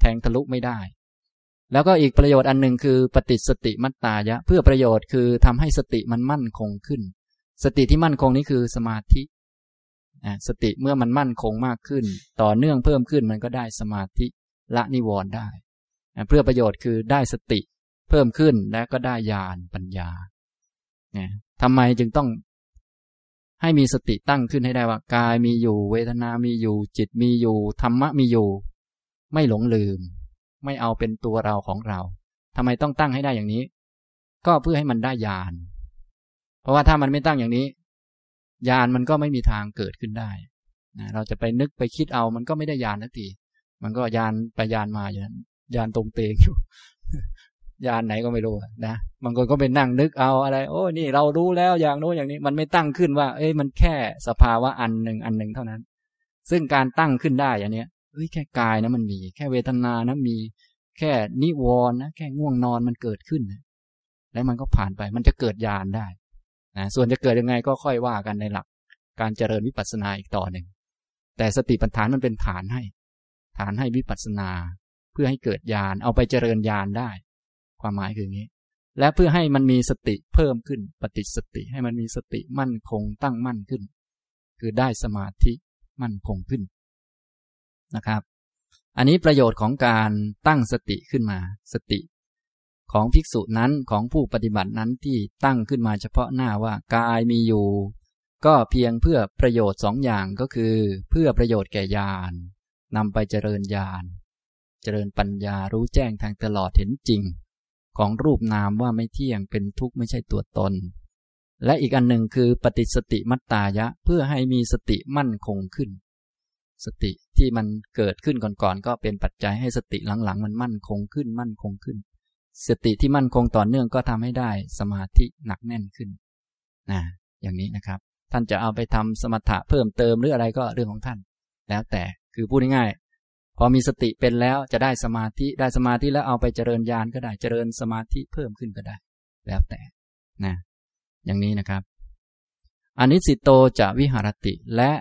Speaker 1: แทงทะลุไม่ได้ แล้วก็อีกประโยชน์อันหนึ่งคือ ปฏิสติมัตตายะ เพื่อประโยชน์คือทำให้สติมันมั่นคงขึ้น สติที่มั่นคงนี้คือสมาธิสติเมื่อมันมั่นคงมากขึ้น ต่อเนื่องเพิ่มขึ้นมันก็ได้สมาธิละนิวรณ์ได้ เพื่อประโยชน์คือได้สติเพิ่มขึ้นและก็ได้ญาณปัญญาทำไมจึงต้อง ให้มีสติตั้งขึ้นให้ได้ว่ากายมีอยู่ เวทนามีอยู่ จิตมีอยู่ธรรมะมีอยู่ ไม่หลงลืม ไม่เอาเป็นตัวเราของเราทำไมต้องตั้งให้ได้อย่างนี้ ก็เพื่อให้มันได้ญาณเพราะว่าถ้ามันไม่ตั้งอย่างนี้ญาณมันก็ไม่มีทางเกิดขึ้นได้นะเราจะไปนึกไปคิดเอามันก็ไม่ได้ญาณทันทีมันก็ญาณไปญาณมาอย่างนั้นญาณตรงเตงอยู่ ญาณไหนก็ไม่รู้นะบางคนก็ไปนั่งนึกเอาอะไร โอ้นี่เรารู้แล้วอย่างโน้นอย่างนี้ มันไม่ตั้งขึ้นว่า เอ้ยมันแค่สภาวะอันหนึ่งอันหนึ่งเท่านั้น ซึ่งการตั้งขึ้นได้อย่างเนี้ยเอ้ยแค่กายนะมันมี แค่เวทนานะมี แค่นิวรณ์นะแค่ง่วงนอนมันเกิดขึ้นนะแล้วมันก็ผ่านไปมันจะเกิดญาณได้นะส่วนจะเกิดยังไงก็ค่อยว่ากันในหลัก การเจริญวิปัสสนาอีกต่อหนึ่งแต่สติปัฏฐานมันเป็นฐานให้ ฐานให้วิปัสสนา เพื่อให้เกิดญาณเอาไปเจริญญาณได้ ความหมายคืออย่างนี้ และเพื่อให้มันมีสติเพิ่มขึ้น ปฏิสติให้มันมีสติมั่นคงตั้งมั่นขึ้น คือได้สมาธิมั่นคงขึ้นนะครับ อันนี้ประโยชน์ของการตั้งสติขึ้นมา สติ ของภิกษุนั้นของผู้ปฏิบัตินั้นที่ตั้งขึ้นมาเฉพาะหน้าว่ากายมีอยู่ ก็เพียงเพื่อประโยชน์สองอย่างก็คือ เพื่อประโยชน์แก่ญาณนำไปเจริญญาณเจริญปัญญารู้แจ้งทางตลอดเห็นจริง ของรูปนามว่าไม่เที่ยงเป็นทุกข์ไม่ใช่ตัวตน และอีกอันหนึ่งคือปฏิสติมัตตายะเพื่อให้มีสติมั่นคงขึ้น สติที่มันเกิดขึ้นก่อนๆก็เป็นปัจจัยให้สติหลังๆ มันมั่นคงขึ้นมั่นคงขึ้น สติที่มั่นคงต่อเนื่องก็ทำให้ได้สมาธิหนักแน่นขึ้นนะอย่างนี้นะครับ ท่านจะเอาไปทำสมถะเพิ่มเติมหรืออะไรก็เรื่องของท่าน แล้วแต่คือพูดง่ายๆ พอมีสติเป็นแล้วจะได้สมาธิได้สมาธิแล้วเอาไปเจริญญาณก็ได้เจริญสมาธิเพิ่มขึ้นก็ได้ แล้วแต่นะอย่างนี้นะครับอนิสิตโตจะวิหารติและ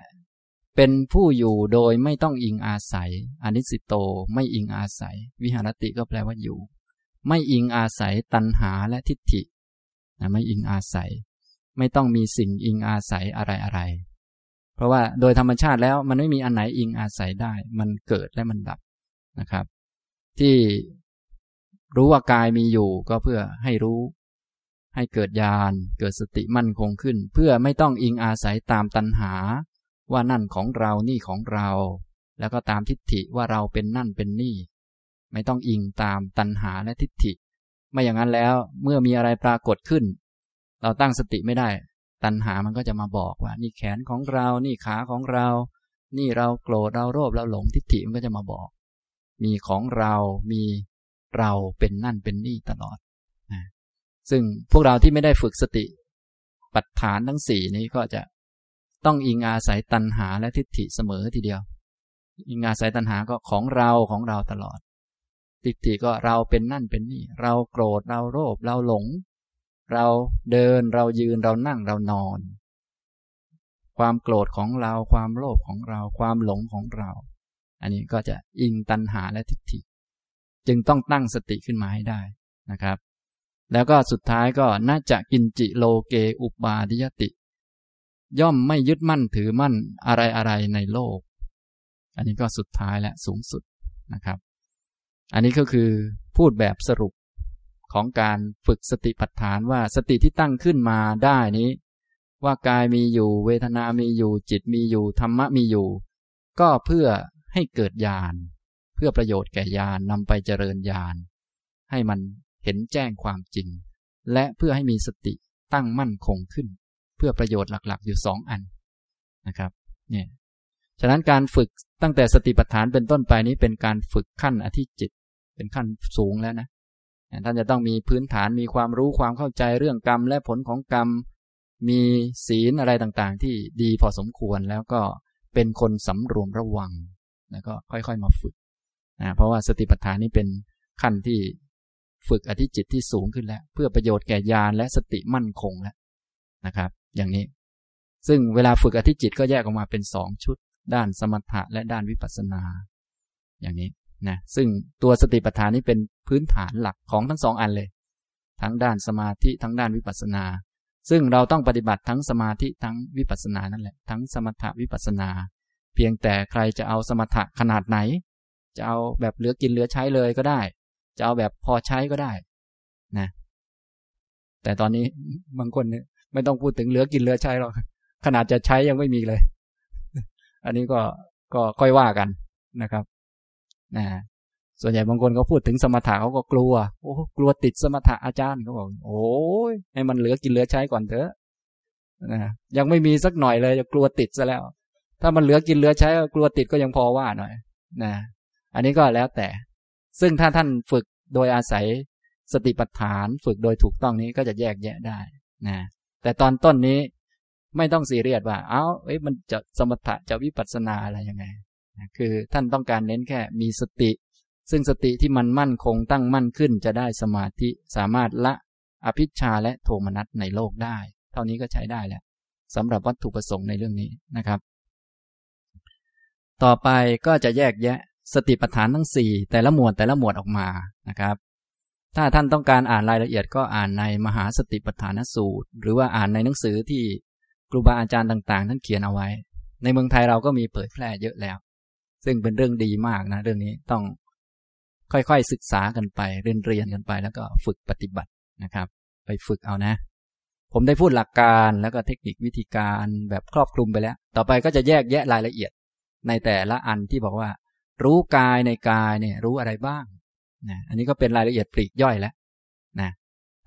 Speaker 1: เป็นผู้อยู่โดยไม่ต้องอิงอาศัยอนิสิตโตไม่อิงอาศัย วิหารติก็แปลว่าอยู่ ไม่อิงอาศัยตัณหาและทิฏฐินะไม่อิงอาศัย ไม่ต้องมีสิ่งอิงอาศัยอะไรอะไร เพราะว่าโดยธรรมชาติแล้วมันไม่มีอันไหนอิงอาศัยได้ มันเกิดและมันดับนะครับ ที่รู้ว่ากายมีอยู่ก็เพื่อให้รู้ ให้เกิดญาณเกิดสติมั่นคงขึ้น เพื่อไม่ต้องอิงอาศัยตามตัณหา ว่านั่นของเรานี่ของเรา แล้วก็ตามทิฏฐิว่าเราเป็นนั่นเป็นนี่ ไม่ต้องอิงตามตัณหาและทิฏฐิ ไม่อย่างนั้นแล้วเมื่อมีอะไรปรากฏขึ้น เราตั้งสติไม่ได้ ตัณหามันก็จะมาบอกว่า นี่แขนของเรา นี่ขาของเรา นี่เราโกรธเราโลภเราหลงทิฏฐิมันก็จะมาบอก มีของเรามีเราเป็นนั่นเป็นนี่ตลอดนะซึ่งพวกเราที่ไม่ได้ฝึกสติ ปัฏฐานทั้งสี่นี้ก็จะต้องอิงอาศัยตัณหาและทิฏฐิเสมอทีเดียว อิงอาศัยตัณหาก็ของเราของเราตลอด ทิฏฐิก็เราเป็นนั่นเป็นนี่ เราโกรธเราโลภเราหลง เราเดินเรายืนเรานั่งเรานอน ความโกรธของเราความโลภของเราความหลงของเรา อันนี้ก็จะอิงตัณหาและทิฏฐิ จึงต้องตั้งสติขึ้นมาให้ได้นะครับ แล้วก็สุดท้ายก็น่าจะกินจิโลเกอุปาทิยติ ย่อมไม่ยึดมั่นถือมั่นอะไรอะไรในโลก อันนี้ก็สุดท้ายและสูงสุดนะครับ อันนี้ก็คือพูดแบบสรุป ของการฝึกสติปัฏฐานว่าสติที่ตั้งขึ้นมาได้นี้ ว่ากายมีอยู่ เวทนามีอยู่ จิตมีอยู่ธรรมะมีอยู่ ก็เพื่อให้เกิดญาณเพื่อประโยชน์แก่ญาณนำไปเจริญญาณให้มันเห็นแจ้งความจริง และเพื่อให้มีสติตั้งมั่นคงขึ้น เพื่อประโยชน์หลักๆ อยู่สองอันนะครับเนี่ยฉะนั้นการฝึกตั้งแต่สติปัฏฐานเป็นต้นไปนี้เป็นการฝึกขั้นอธิจิต เป็นขั้นสูงแล้วนะ ท่านจะต้องมีพื้นฐานมีความรู้ความเข้าใจเรื่องกรรมและผลของกรรม มีศีลอะไรต่างๆ ที่ดีพอสมควรแล้วก็เป็นคนสำรวมระวัง แล้วก็ค่อยๆมาฝึกนะเพราะว่าสติปัฏฐานนี้เป็นขั้นที่ฝึกอธิจิตที่สูงขึ้นแล้ว เพื่อประโยชน์แก่ญาณและสติมั่นคงแล้วนะครับ อย่างนี้ ซึ่งเวลาฝึกอธิจิตก็แยกออกมาเป็นสองชุด ด้านสมถะและด้านวิปัสสนา อย่างนี้นะซึ่งตัวสติปัฏฐานนี้เป็น พื้นฐานหลักของทั้งสองอันเลย ทั้งด้านสมาธิทั้งด้านวิปัสสนา ซึ่งเราต้องปฏิบัติทั้งสมาธิทั้งวิปัสสนานั่นแหละ ทั้งสมถะวิปัสสนา เพียงแต่ใครจะเอาสมถะขนาดไหน จะเอาแบบเหลือกินเหลือใช้เลยก็ได้ จะเอาแบบพอใช้ก็ได้นะแต่ตอนนี้บางคนเนี่ยไม่ต้องพูดถึงเหลือกินเหลือใช้หรอกขนาดจะใช้ยังไม่มีเลย อันนี้ก็ก็ค่อยว่ากันนะครับนะ ส่วนใหญ่บางคนเขาพูดถึงสมถะเขาก็กลัว โอ้กลัวติดสมถะอาจารย์เขาบอกโอ้ยให้มันเหลือกินเหลือใช้ก่อนเถอะนะยังไม่มีสักหน่อยเลยจะกลัวติดซะแล้ว ถ้ามันเหลือกินเหลือใช้กลัวติดก็ยังพอว่าหน่อยนะอันนี้ก็แล้วแต่ ซึ่งถ้าท่านฝึกโดยอาศัยสติปัฏฐาน ฝึกโดยถูกต้องนี้ก็จะแยกแยะได้นะแต่ตอนต้นนี้ไม่ต้องซีเรียสว่า เอา้าเอ้ยมันจะสมถะจะวิปัสสนาอะไรยังไง คือท่านต้องการเน้นแค่มีสติ ซึ่งสติที่มันมั่นคงตั้งมั่นขึ้นจะได้สมาธิสามารถละอภิชาและโทมนัสในโลกได้ เท่านี้ก็ใช้ได้แล้วสำหรับวัตถุประสงค์ในเรื่องนี้นะครับ ต่อไปก็จะแยกแยะสติปัฏฐานทั้งสี่แต่ละหมวดแต่ละหมวดออกมานะครับ ถ้าท่านต้องการอ่านรายละเอียดก็อ่านในมหาสติปัฏฐานสูตร หรือว่าอ่านในหนังสือที่ครูบาอาจารย์ต่างๆ ท่านเขียนเอาไว้ ในเมืองไทยเราก็มีเผยแพร่เยอะแล้ว ซึ่งเป็นเรื่องดีมากนะเรื่องนี้ต้อง ค่อยๆศึกษากันไปเรียนเรียนกันไปแล้วก็ฝึกปฏิบัตินะครับ ไปฝึกเอานะ ผมได้พูดหลักการแล้วก็เทคนิควิธีการแบบครอบคลุมไปแล้ว ต่อไปก็จะแยกแยะรายละเอียด ในแต่ละอันที่บอกว่า รู้กายในกายเนี่ยรู้อะไรบ้างนะอันนี้ก็เป็นรายละเอียดปลีกย่อยแล้วนะ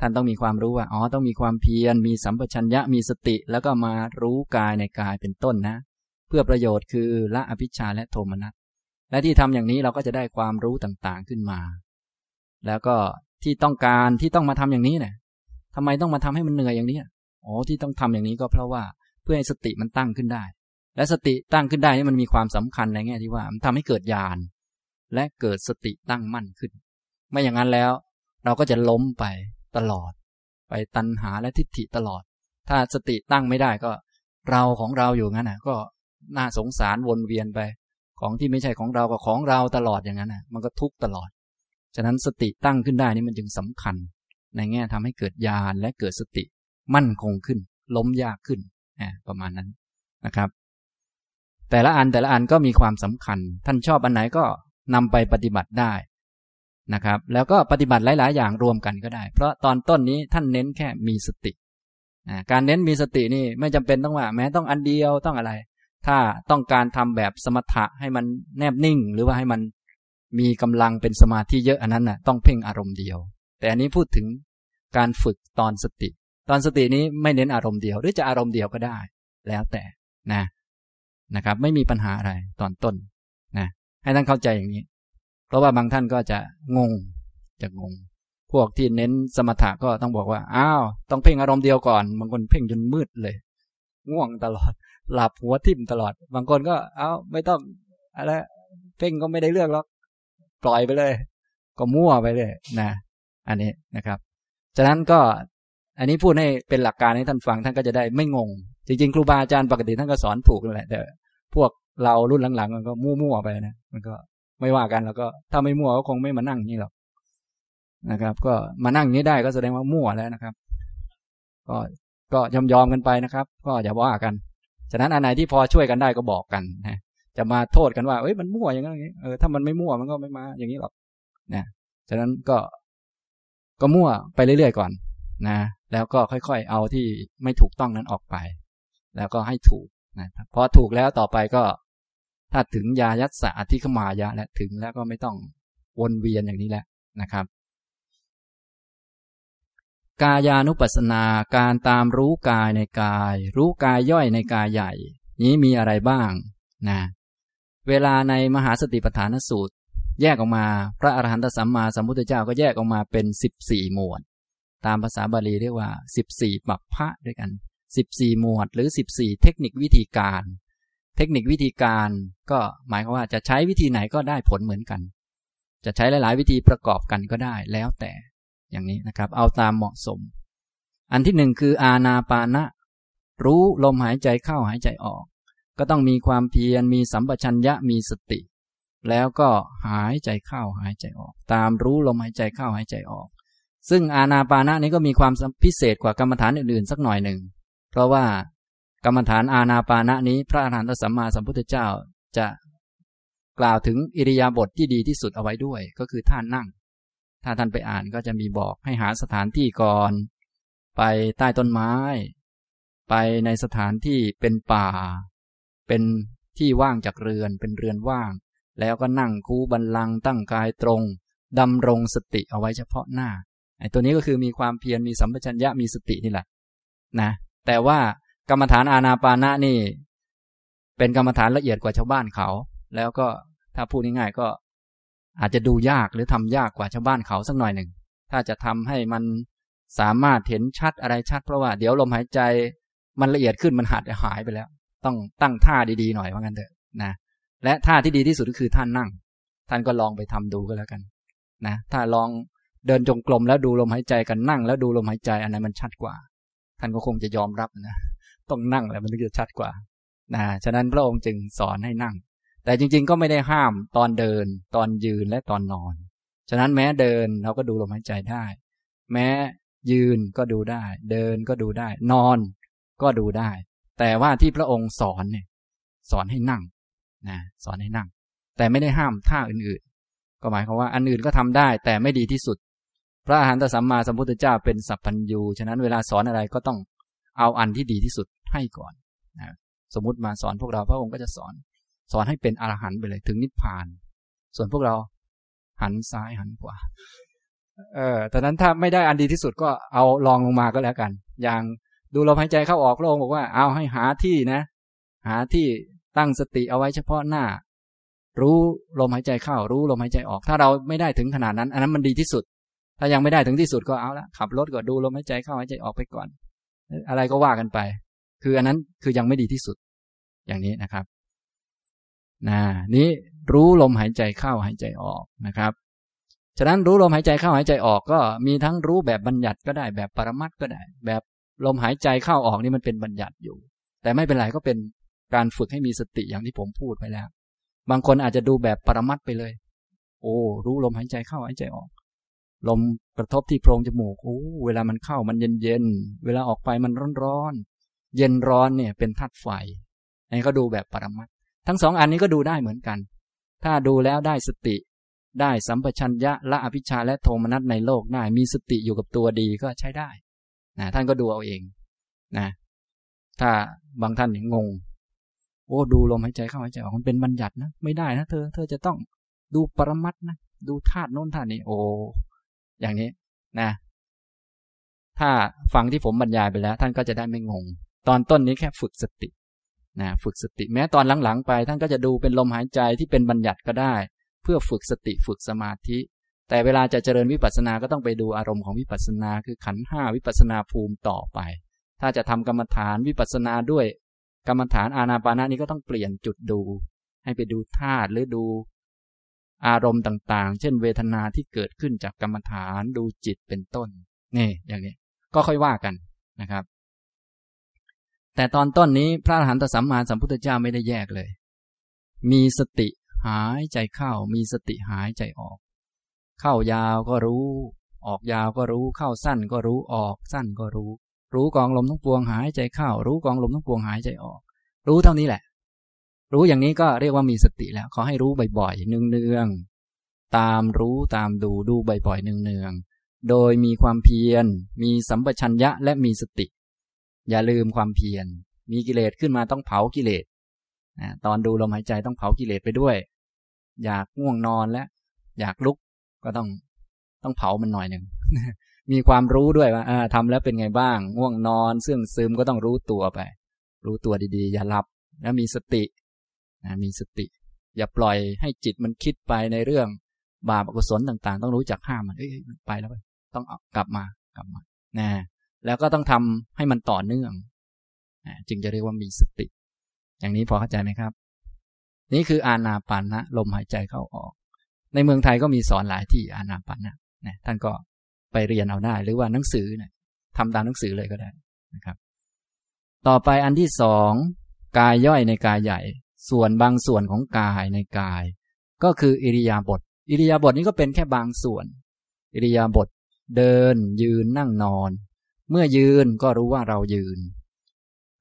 Speaker 1: ท่านต้องมีความรู้ว่าอ๋อต้องมีความเพียรมีสัมปชัญญะมีสติ แล้วก็มารู้กายในกายเป็นต้นนะ เพื่อประโยชน์คือละอภิชาและโทมนัส และที่ทำอย่างนี้เราก็จะได้ความรู้ต่างๆขึ้นมา แล้วก็ที่ต้องการที่ต้องมาทำอย่างนี้เนี่ยทำไมต้องมาทำให้มันเหนื่อยอย่างนี้อ๋อที่ต้องทำอย่างนี้ก็เพราะว่าเพื่อให้สติมันตั้งขึ้นได้ และสติตั้งขึ้นได้นี่มันมีความสำคัญในแง่ที่ว่า มันทำให้เกิดญาณและเกิดสติตั้งมั่นขึ้น ไม่อย่างนั้นแล้ว เราก็จะล้มไปตลอด ไปตัณหาและทิฏฐิตลอด ถ้าสติตั้งไม่ได้ก็ เราของเราอยู่งั้นนะก็น่าสงสารวนเวียนไป ของที่ไม่ใช่ของเราก็ของเราตลอดอย่างนั้นนะมันก็ทุกตลอด ฉะนั้นสติตั้งขึ้นได้นี่มันจึงสำคัญ ในแง่ทำให้เกิดญาณและเกิดสติมั่นคงขึ้น ล้มยากขึ้นประมาณนั้นนะครับ แต่ละอันแต่ละอันก็มีความสำคัญ ท่านชอบอันไหนก็นำไปปฏิบัติได้นะครับ แล้วก็ปฏิบัติหลาย ๆ อย่างรวมกันก็ได้ เพราะตอนต้นนี้ท่านเน้นแค่มีสติการเน้นมีสตินี่ไม่จำเป็นต้องว่า แม้ต้องอันเดียวต้องอะไร ถ้าต้องการทำแบบสมถะให้มันแนบนิ่ง หรือว่าให้มันมีกำลังเป็นสมาธิเยอะอันนั้นน่ะต้องเพ่งอารมณ์เดียว แต่อันนี้พูดถึงการฝึกตอนสติ ตอนสตินี้ไม่เน้นอารมณ์เดียว หรือจะอารมณ์เดียวก็ได้ แล้วแต่นะนะครับ ไม่มีปัญหาอะไรตอนต้นนะให้ท่านเข้าใจอย่างนี้ เพราะว่าบางท่านก็จะงงจะงง พวกที่เน้นสมถะก็ต้องบอกว่าอ้าวต้องเพ่งอารมณ์เดียวก่อนบางคนเพ่งจนมืดเลย ง่วงตลอด หลับหัวทิ่มตลอด บางคนก็ เอาไม่ต้องอะไรเพ่งก็ไม่ได้เรื่องหรอกปล่อยไปเลย ก็มั่วไปเลยนะอันนี้นะครับ ฉะนั้นก็อันนี้พูดให้เป็นหลักการให้ท่านฟังท่านก็จะได้ไม่งง จริงๆ ครูบาอาจารย์ปกติท่านก็สอนถูกนั่นแหละแต่พวกเรารุ่นหลังๆ มันก็มั่วๆไปนะมันก็ไม่ว่ากันแล้วก็ถ้าไม่มั่วก็คงไม่มานั่งนี่หรอกนะครับ ก็มานั่งนี้ได้ก็แสดงว่ามั่วแล้วนะครับ ก็ ก็ยอมยอมกันไปนะครับ ก็อย่าว่ากัน ฉะนั้นอันไหนที่พอช่วยกันได้ก็บอกกันนะจะมาโทษกันว่าเอ้ยมันมั่วอย่างนี้เออถ้ามันไม่มั่วมันก็ไม่มาอย่างนี้หรอกนะฉะนั้นก็ก็มั่วไปเรื่อยๆก่อนนะแล้วก็ค่อยๆ เอาที่ไม่ถูกต้องนั้นออกไป แล้วก็ให้ถูกนะพอถูกแล้วต่อไปก็ ถ้าถึงยายัตสะอธิขมายะและถึงแล้วก็ไม่ต้องวนเวียนอย่างนี้แหละนะครับ กายานุปัสสนาการตามรู้กายในกาย รู้กายย่อยในกายใหญ่ นี้มีอะไรบ้างนะเวลาในมหาสติปัฏฐานสูตร แยกออกมาพระอรหันตสัมมาสัมพุทธเจ้าก็แยกออกมาเป็นสิบสี่หมวด ตามภาษาบาลีเรียกว่าสิบสี่ปัปพะด้วยกันสิบสี่หมวด หรือสิบสี่เทคนิควิธีการ เทคนิควิธีการก็หมายความว่าจะใช้วิธีไหนก็ได้ผลเหมือนกัน จะใช้หลาย ๆ วิธีประกอบกันก็ได้แล้วแต่ อย่างนี้นะครับ เอาตามเหมาะสม อันที่หนึ่งคืออาณาปานะ รู้ลมหายใจเข้าหายใจออก ก็ต้องมีความเพียรมีสัมปชัญญะมีสติ แล้วก็หายใจเข้าหายใจออก ตามรู้ลมหายใจเข้าหายใจออก ซึ่งอาณาปานะนี้ก็มีความพิเศษกว่ากรรมฐานอื่นๆ สักหน่อยหนึ่งเพราะว่ากรรมฐานอาณาปานะนี้ พระอรหันตสัมมาสัมพุทธเจ้าจะกล่าวถึงอิริยาบถทที่ดีที่สุดเอาไว้ด้วย ก็คือท่านนั่ง ถ้าท่านไปอ่านก็จะมีบอกให้หาสถานที่ก่อน ไปใต้ต้นไม้ ไปในสถานที่เป็นป่า เป็นที่ว่างจากเรือนเป็นเรือนว่าง แล้วก็นั่งคูบันลังตั้งกายตรงดำรงสติเอาไว้เฉพาะหน้าไอ้ตัวนี้ก็คือมีความเพียรมีสัมปชัญญะมีสตินี่แหละนะแต่ว่ากรรมฐานอาณาปานะนี่ เป็นกรรมฐานละเอียดกว่าชาวบ้านเขา แล้วก็ถ้าพูดง่ายๆก็ อาจจะดูยากหรือทำยากกว่าชาวบ้านเขาสักหน่อยหนึ่ง ถ้าจะทำให้มันสามารถเห็นชัดอะไรชัด เพราะว่าเดี๋ยวลมหายใจมันละเอียดขึ้นมันหัดหายไปแล้ว ต้องตั้งท่าดีๆหน่อยว่างั้นเถอะนะ และท่าที่ดีที่สุดก็คือท่านนั่ง ท่านก็ลองไปทำดูก็แล้วกัน นะ ถ้าลองเดินจงกรมแล้วดูลมหายใจกันนั่ง แล้วดูลมหายใจอันไหนมันชัดกว่า ท่านก็คงจะยอมรับนะ ต้องนั่งแล้วมันถึงจะชัดกว่านะฉะนั้นพระองค์จึงสอนให้นั่ง แต่จริง ๆ ก็ไม่ได้ห้ามตอนเดิน ตอนยืนและตอนนอน ฉะนั้นแม้เดินเราก็ดูลมหายใจได้ แม้ยืนก็ดูได้ เดินก็ดูได้ นอนก็ดูได้ แต่ว่าที่พระองค์สอนเนี่ย สอนให้นั่งนะสอนให้นั่ง แต่ไม่ได้ห้ามท่าอื่นๆ ก็หมายความว่าอันอื่นก็ทำได้ แต่ไม่ดีที่สุด พระอาหารตสัมมาสัมพุทธเจ้าเป็นสัพพัญญูฉะนั้นเวลาสอนอะไรก็ต้องเอาอันที่ดีที่สุดให้ก่อนนะสมมติมาสอนพวกเราพระองค์ก็จะสอน สอนให้เป็นอรหันต์ไปเลยถึงนิพพาน ส่วนพวกเราหันซ้ายหันขวาเออตอนนั้นถ้าไม่ได้อันดีที่สุดก็เอาลองลงมาก็แล้วกัน อย่างดูลมหายใจเข้าออกพระองบอกว่า เอาให้หาที่นะ หาที่ตั้งสติเอาไว้เฉพาะหน้า รู้ลมหายใจเข้า รู้ลมหายใจออก ถ้าเราไม่ได้ถึงขนาดนั้น อันนั้นมันดีที่สุด ถ้ายังไม่ได้ถึงที่สุดก็เอาละขับรถก็ดูลมหายใจเข้าหายใจออกไปก่อน อะไรก็ว่ากันไป คืออันนั้นคือยังไม่ดีที่สุด อย่างนี้นะครับ นะนี้รู้ลมหายใจเข้าหายใจออกนะครับ ฉะนั้นรู้ลมหายใจเข้าหายใจออกก็มีทั้งรู้แบบบัญญัติก็ได้แบบปรมัตก็ได้ แบบลมหายใจเข้าออกนี่มันเป็นบัญญัติอยู่ แต่ไม่เป็นไรก็เป็นการฝึกให้มีสติอย่างที่ผมพูดไปแล้ว บางคนอาจจะดูแบบปรมัตไปเลย โอ้รู้ลมหายใจเข้าหายใจออก ลมกระทบที่โพรงจมูกโอ้เวลามันเข้ามันเย็นเย็นเวลาออกไปมันร้อนร้อนเย็นร้อนเนี่ยเป็นธาตุไฟอันนี้ก็ดูแบบปรมัต ทั้งสองอันนี้ก็ดูได้เหมือนกัน ถ้าดูแล้วได้สติ ได้สัมปชัญญะละอภิชาและโทมนัสในโลกได้มีสติอยู่กับตัวดีก็ใช้ได้นะท่านก็ดูเอาเองนะถ้าบางท่านงง โอ้ดูลมหายใจเข้าหายใจออกมันเป็นบัญญัตินะไม่ได้นะเธอ เธอจะต้องดูปรมัตนะดูธาตุโน้นธาตุนี้ โอ้อย่างนี้นะ ถ้าฟังที่ผมบรรยายไปแล้ว ท่านก็จะได้ไม่งง ตอนต้นนี้แค่ฝึกสติ นะฝึกสติแม้ตอนหลังๆไป ท่านก็จะดูเป็นลมหายใจที่เป็นบัญญัติก็ได้ เพื่อฝึกสติฝึกสมาธิ แต่เวลาจะเจริญวิปัสสนาก็ต้องไปดูอารมณ์ของวิปัสสนาคือขันห้าวิปัสสนาภูมิต่อไป ถ้าจะทำกรรมฐานวิปัสสนาด้วย กรรมฐานอานาปานานี้ก็ต้องเปลี่ยนจุดดู ให้ไปดูธาตุหรือดูอารมณ์ต่างๆ เช่น เวทนาที่เกิดขึ้นจากกรรมฐานดูจิตเป็นต้น นี่อย่างนี้ ก็ค่อยว่ากันนะครับ แต่ตอนต้นนี้พระอรหันตสัมมาสัมพุทธเจ้าไม่ได้แยกเลย มีสติหายใจเข้า มีสติหายใจออก เข้ายาวก็รู้ ออกยาวก็รู้ เข้าสั้นก็รู้ ออกสั้นก็รู้ รู้กองลมทั้งปวงหายใจเข้า รู้กองลมทั้งปวงหายใจออก รู้เท่านี้แหละ รู้อย่างนี้ก็เรียกว่ามีสติแล้ว ขอให้รู้บ่อยๆ เนืองๆ ตามรู้ตามดูดูบ่อยๆ เนืองๆ โดยมีความเพียร มีสัมปชัญญะและมีสติ อย่าลืมความเพียร มีกิเลสขึ้นมาต้องเผากิเลสตอนดูลมหายใจต้องเผากิเลสไปด้วย อยากง่วงนอนและอยากลุกก็ต้องต้องเผามันหน่อยหนึ่งมีความรู้ด้วยว่าทำแล้วเป็นไงบ้าง ง่วงนอนเสื่องซึมก็ต้องรู้ตัวไป รู้ตัวดีๆ อย่าหลับ แล้วมีสติมีสติ อย่าปล่อยให้จิตมันคิดไปในเรื่อง บาปอกุศลต่าง ๆ ต้องรู้จักห้ามมันเอ้ยไปแล้วไปต้องกลับมากลับมานะ แล้วก็ต้องทำให้มันต่อเนื่องจึงจะเรียกว่ามีสติ อย่างนี้พอเข้าใจไหมครับ นี่คืออานาปานะลมหายใจเข้าออก ในเมืองไทยก็มีสอนหลายที่อานาปานะนะท่านก็ไปเรียนเอาได้ หรือว่าหนังสือเนี่ยทำตามหนังสือเลยก็ได้นะครับ ต่อไปอันที่สองกายย่อยในกายใหญ่ ส่วนบางส่วนของกายในกาย ก็คืออิริยาบถอิริยาบถนี้ก็เป็นแค่บางส่วน อิริยาบถเดินยืนนั่งนอน เมื่อยืนก็รู้ว่าเรายืน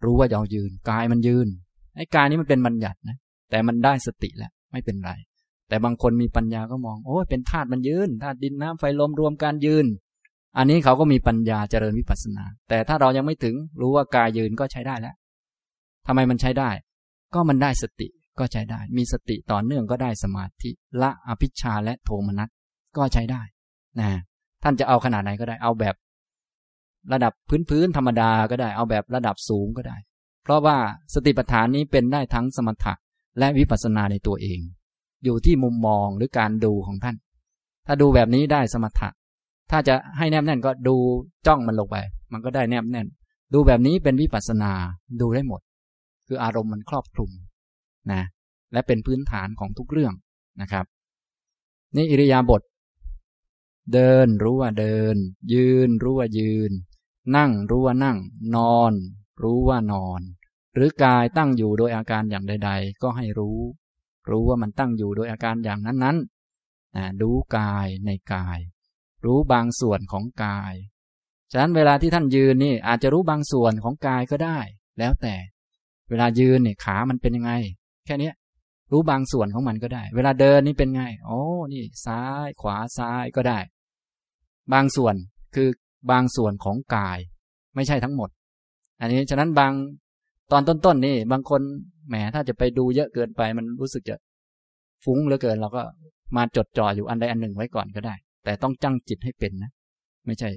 Speaker 1: รู้ว่าเรายืน กายมันยืนไอ้กายนี้มันเป็นบัญญัตินะแต่มันได้สติแล้วไม่เป็นไร แต่บางคนมีปัญญาก็มองโอ้เป็นธาตุมันยืนธาตุดินน้ำไฟลมรวมการยืน อันนี้เขาก็มีปัญญาเจริญวิปัสสนา แต่ถ้าเรายังไม่ถึงรู้ว่ากายยืนก็ใช้ได้แล้วทำไมมันใช้ได้ ก็มันได้สติก็ใช้ได้ มีสติต่อเนื่องก็ได้สมาธิละอภิชาและโทมนัสก็ใช้ได้นะท่านจะเอาขนาดไหนก็ได้เอาแบบ ระดับพื้นๆธรรมดาก็ได้ เอาแบบระดับสูงก็ได้ เพราะว่าสติปัฏฐานนี้เป็นได้ทั้งสมถะและวิปัสสนาในตัวเอง อยู่ที่มุมมองหรือการดูของท่าน ถ้าดูแบบนี้ได้สมถะ ถ้าจะให้แนบแน่นก็ดูจ้องมันลงไป มันก็ได้แนบแน่น ดูแบบนี้เป็นวิปัสสนาดูได้หมด คืออารมณ์มันครอบคลุมนะและเป็นพื้นฐานของทุกเรื่องนะครับ นี่อิริยาบถเดินรู้ว่าเดิน ยืนรู้ว่ายืน นั่งรู้ว่านั่ง นอน รู้ว่านอน หรือกายตั้งอยู่โดยอาการอย่างใด ๆ ก็ให้รู้ รู้ว่ามันตั้งอยู่โดยอาการอย่างนั้นๆดูกายในกาย รู้บางส่วนของกาย ฉะนั้นเวลาที่ท่านยืนนี่อาจจะรู้บางส่วนของกายก็ได้ แล้วแต่ เวลายืนเนี่ยขามันเป็นยังไง แค่นี้รู้บางส่วนของมันก็ได้ เวลาเดินนี่เป็นไง โอ้ นี่ซ้ายขวาซ้ายก็ได้ บางส่วนคือ บางส่วนของกาย ไม่ใช่ทั้งหมด อันนี้ฉะนั้นบางตอนต้นๆนี่ บางคนแหมถ้าจะไปดูเยอะเกินไป มันรู้สึกจะฟุ้งเหลือเกิน เราก็มาจดจ่ออยู่อันใดอันหนึ่งไว้ก่อนก็ได้ แต่ต้องจังจิตให้เป็นนะไม่ใช่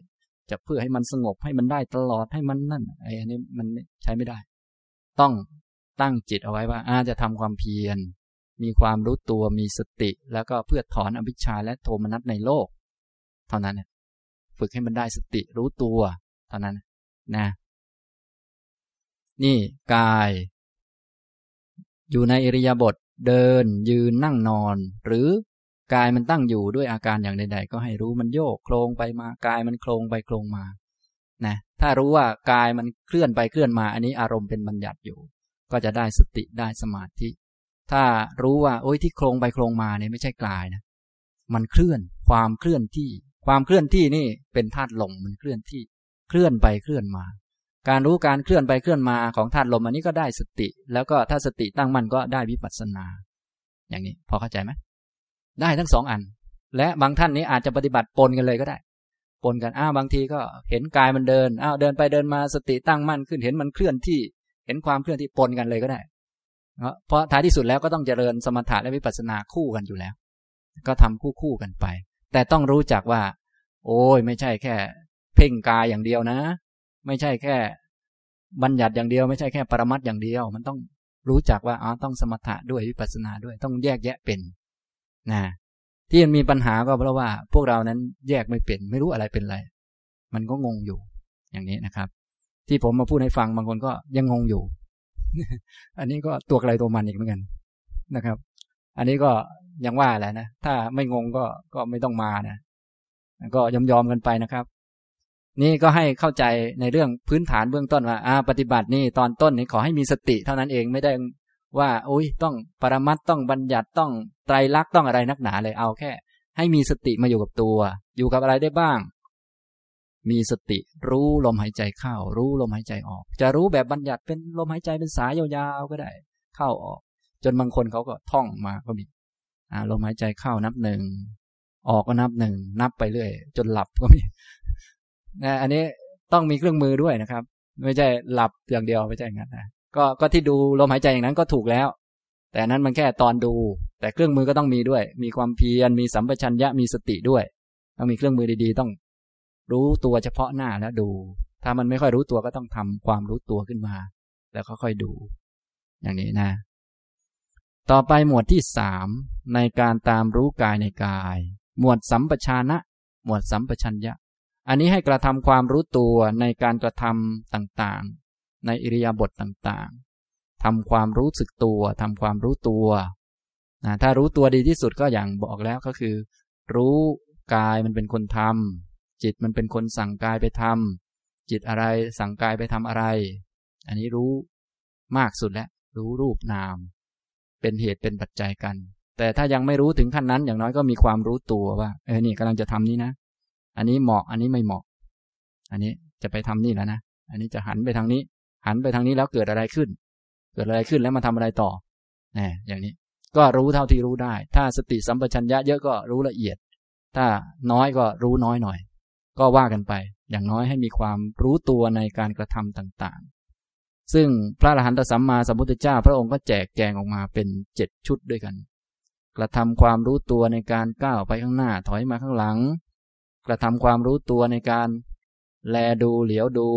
Speaker 1: จะเพื่อให้มันสงบให้มันได้ตลอดให้มันนั่นไอ้อันนี้มันใช้ไม่ได้ ต้องตั้งจิตเอาไว้ว่าอาจะทำความเพียร มีความรู้ตัวมีสติ แล้วก็เพื่อถอนอภิชาและโทมนัสในโลก เท่านั้นเนี่ย ฝึกให้มันได้สติรู้ตัวเท่านั้นนะ นี่กาย อยู่ในอิริยาบถเดิน ยืนนั่งนอน หรือกายมันตั้งอยู่ด้วยอาการอย่างใด ๆ ก็ให้รู้มันโยกโครงไปมากายมันโครงไปโครงมานะถ้ารู้ว่ากายมันเคลื่อนไปเคลื่อนมา อันนี้อารมณ์เป็นบัญญัติอยู่ ก็จะได้สติได้สมาธิ ถ้ารู้ว่าโอ้ยที่โครงไปโครงมาเนี่ยไม่ใช่กายนะมันเคลื่อนความเคลื่อนที่ ความเคลื่อนที่นี่เป็นธาตุลมมันเคลื่อนที่เคลื่อนไปเคลื่อนมา การรู้การเคลื่อนไปเคลื่อนมาของธาตุลมอันนี้ก็ได้สติ แล้วก็ถ้าสติตั้งมั่นก็ได้วิปัสสนา อย่างนี้พอเข้าใจไหมได้ทั้งสองอัน และบางท่านนี้อาจจะปฏิบัติปนกันเลยก็ได้ปนกันอ้าวบางทีก็เห็นกายมันเดินอ้าวเดินไปเดินมาสติตั้งมั่นขึ้นเห็นมันเคลื่อนที่ เห็นความเคลื่อนที่ปนกันเลยก็ได้เพราะท้ายที่สุดแล้วก็ต้องเจริญสมถะและวิปัสสนาคู่กันอยู่แล้ว ก็ทำคู่คู่กันไป แต่ต้องรู้จักว่า โอ้ยไม่ใช่แค่ เพ่งกายอย่างเดียวนะ ไม่ใช่แค่ บัญญัติอย่างเดียว ไม่ใช่แค่ปรมัตอย่างเดียว มันต้องรู้จักว่าอ๋อต้องสมถะด้วยวิปัสสนาด้วยต้องแยกแยะเป็นนะที่มันมีปัญหาก็เพราะว่า พวกเรานั้นแยกไม่เป็นไม่รู้อะไรเป็นอะไรมันก็งงอยู่ อย่างนี้นะครับ ที่ผมมาพูดให้ฟังบางคนก็ยังงงอยู่ อันนี้ก็ตัวอะไรตัวมันอีกเหมือนกันนะครับ อันนี้ก็ ยังว่าแหละนะ ถ้าไม่งงก็ก็ไม่ต้องมานะ ก็ยอมยอมกันไปนะครับ นี่ก็ให้เข้าใจในเรื่องพื้นฐานเบื้องต้นว่าอาปฏิบัตินี่ตอนต้นนี่ขอให้มีสติเท่านั้นเองไม่ได้ว่าอุ้ยต้องปรมัตต้องบัญญัติต้องไตรลักษณ์ต้องอะไรนักหนาเลยเอาแค่ ให้มีสติมาอยู่กับตัว อยู่กับอะไรได้บ้าง มีสติรู้ลมหายใจเข้า รู้ลมหายใจออก จะรู้แบบบัญญัติเป็นลมหายใจเป็นสายยาวๆก็ได้ เข้าออก จนบางคนเขาก็ท่องมาก็มี ลมหายใจเข้านับหนึ่ง ออกก็นับหนึ่ง นับไปเรื่อย จนหลับก็มีนะอันนี้ต้องมีเครื่องมือด้วยนะครับ ไม่ใช่หลับอย่างเดียวไม่ใช่งั้นนะก็ก็ที่ดูลมหายใจอย่างนั้นก็ถูกแล้ว แต่นั้นมันแค่ตอนดู แต่เครื่องมือก็ต้องมีด้วย มีความเพียรมีสัมปชัญญะมีสติด้วย ต้องมีเครื่องมือดีๆ ต้อง รู้ตัวเฉพาะหน้าแล้วดู ถ้ามันไม่ค่อยรู้ตัวก็ต้องทำความรู้ตัวขึ้นมา แล้วค่อยดู อย่างนี้นะ ต่อไปหมวดที่สามในการตามรู้กายในกาย หมวดสัมปชานะ หมวดสัมปชัญญะ อันนี้ให้กระทำความรู้ตัวในการกระทำต่างๆ ในอิริยาบถต่างๆทำความรู้สึกตัวทำความรู้ตัวนะถ้ารู้ตัวดีที่สุดก็อย่างบอกแล้วก็คือ รู้กายมันเป็นคนทำจิตมันเป็นคนสั่งกายไปทำจิตอะไรสั่งกายไปทำอะไร อันนี้รู้มากสุดแล้วรู้รูปนาม เป็นเหตุเป็นปัจจัยกัน แต่ถ้ายังไม่รู้ถึงขั้นนั้น อย่างน้อยก็มีความรู้ตัวว่า เออนี่กำลังจะทำนี้นะ อันนี้เหมาะ อันนี้ไม่เหมาะ อันนี้จะไปทำนี่แล้วนะ อันนี้จะหันไปทางนี้ หันไปทางนี้แล้วเกิดอะไรขึ้น เกิดอะไรขึ้นแล้วมาทำอะไรต่อแน่อย่างนี้ ก็รู้เท่าที่รู้ได้ ถ้าสติสัมปชัญญะเยอะก็รู้ละเอียด ถ้าน้อยก็รู้น้อยหน่อย ก็ว่ากันไป อย่างน้อยให้มีความรู้ตัวในการกระทำต่าง ซึ่งพระอรหันตสัมมาสัมพุทธเจ้า พระองค์ก็แจกแจงออกมาเป็นเจ็ดชุดด้วยกัน กระทำความรู้ตัวในการก้าวไปข้างหน้าถอยมาข้างหลัง กระทำความรู้ตัวในการแลดูเหลียวดู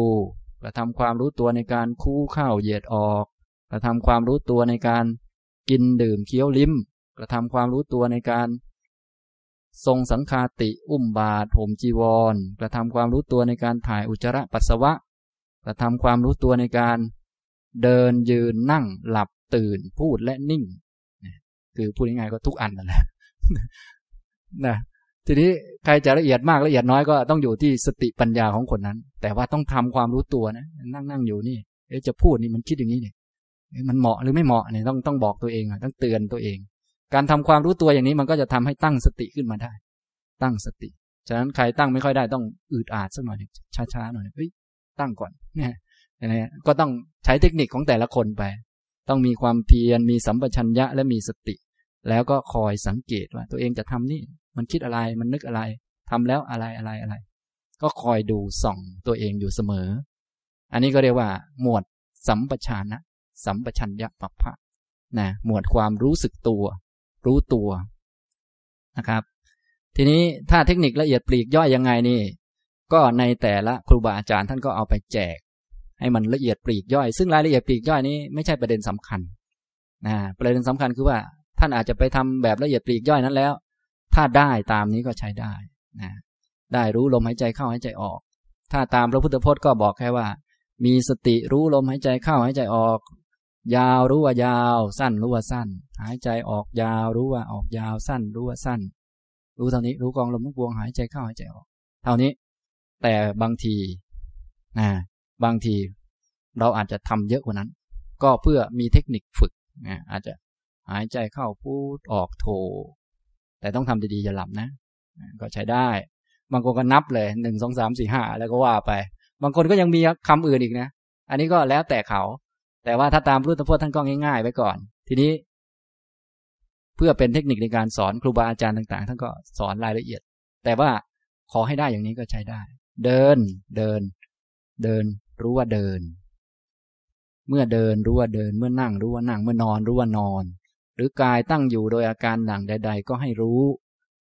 Speaker 1: กระทำความรู้ตัวในการคู่เข้าเหยียดออก กระทำความรู้ตัวในการกินดื่มเคี้ยวลิ้ม กระทำความรู้ตัวในการ ทรงสังคาติอุ้มบาทห่มจีวร กระทำความรู้ตัวในการถ่ายอุจจาระปัสสาวะ กระทำความรู้ตัวในการ เดินยืนนั่งหลับตื่นพูดและนิ่ง คือพูดง่ายๆก็ทุกอันนั่นแหละนะทีนี้ใครจะละเอียดมากละเอียดน้อยก็ต้องอยู่ที่สติปัญญาของคนนั้น แต่ว่าต้องทำความรู้ตัวนะนั่งนั่งอยู่นี่เอจะพูดนี่มันคิดอย่างนี้เนี่ยมันเหมาะหรือไม่เหมาะเนี่ยต้องต้องบอกตัวเองต้องเตือนตัวเอง การทำความรู้ตัวอย่างนี้มันก็จะทำให้ตั้งสติขึ้นมาได้ ตั้งสติ ฉะนั้นใครตั้งไม่ค่อยได้ต้องอืดอาดสักหน่อยช้าๆหน่อยเฮ้ยตั้งก่อนเนี่ย อะก็ต้องใช้เทคนิคของแต่ละคนไป ต้องมีความเพียรมีสัมปชัญญะและมีสติ แล้วก็คอยสังเกตว่า ตัวเองจะทำนี่ มันคิดอะไรมันนึกอะไรทำแล้วอะไรอะไรอะไร ก็คอยดูส่องตัวเองอยู่เสมอ อันนี้ก็เรียกว่า หมวดสัมปชานะสัมปชัญญะปัปพะนะหมวดความรู้สึกตัว รู้ตัวนะครับ ทีนี้ถ้าเทคนิคละเอียดปลีกย่อยยังไงนี่ ก็ในแต่ละครูบาอาจารย์ท่านก็เอาไปแจก ให้มันละเอียดปลีกย่อย ซึ่งรายละเอียดปลีกย่อยนี้ไม่ใช่ประเด็นสำคัญนะประเด็นสำคัญคือว่าท่านอาจจะไปทำแบบละเอียดปลีกย่อยนั้นแล้ว ถ้าได้ตามนี้ก็ใช้ได้นะได้รู้ลมหายใจเข้าหายใจออก ถ้าตามพระพุทธพจน์ก็บอกแค่ว่า มีสติรู้ลมหายใจเข้าหายใจออก ยาวรู้ว่ายาว สั้นรู้ว่าสั้น หายใจออกยาวรู้ว่าออกยาวสั้นรู้ว่าสั้น รู้เท่านี้รู้กองลมทุกวงหายใจเข้าหายใจออก เท่านี้ แต่บางทีนะ บางทีเราอาจจะทำเยอะกว่านั้น ก็เพื่อมีเทคนิคฝึกนะอาจจะหายใจเข้าพูดออกโท แต่ต้องทำดีๆอย่าหลับนะ ก็ใช้ได้ บางคนก็นับเลยหนึ่งสองสามสี่ห้าแล้วก็ว่าไป บางคนก็ยังมีคำอื่นอีกนะ อันนี้ก็แล้วแต่เขา แต่ว่าถ้าตามรูตพจน์ท่านก็ง่ายๆไว้ก่อน ทีนี้ เพื่อเป็นเทคนิคในการสอนครูบาอาจารย์ต่าง ๆ ท่านก็สอนรายละเอียด แต่ว่าขอให้ได้อย่างนี้ก็ใช้ได้ เดินเดิน เดิน รู้ว่าเดิน เมื่อเดินรู้ว่าเดิน เมื่อนั่งรู้ว่านั่ง เมื่อนอนรู้ว่านอน หรือกายตั้งอยู่โดยอาการหนังใด ๆ ก็ให้รู้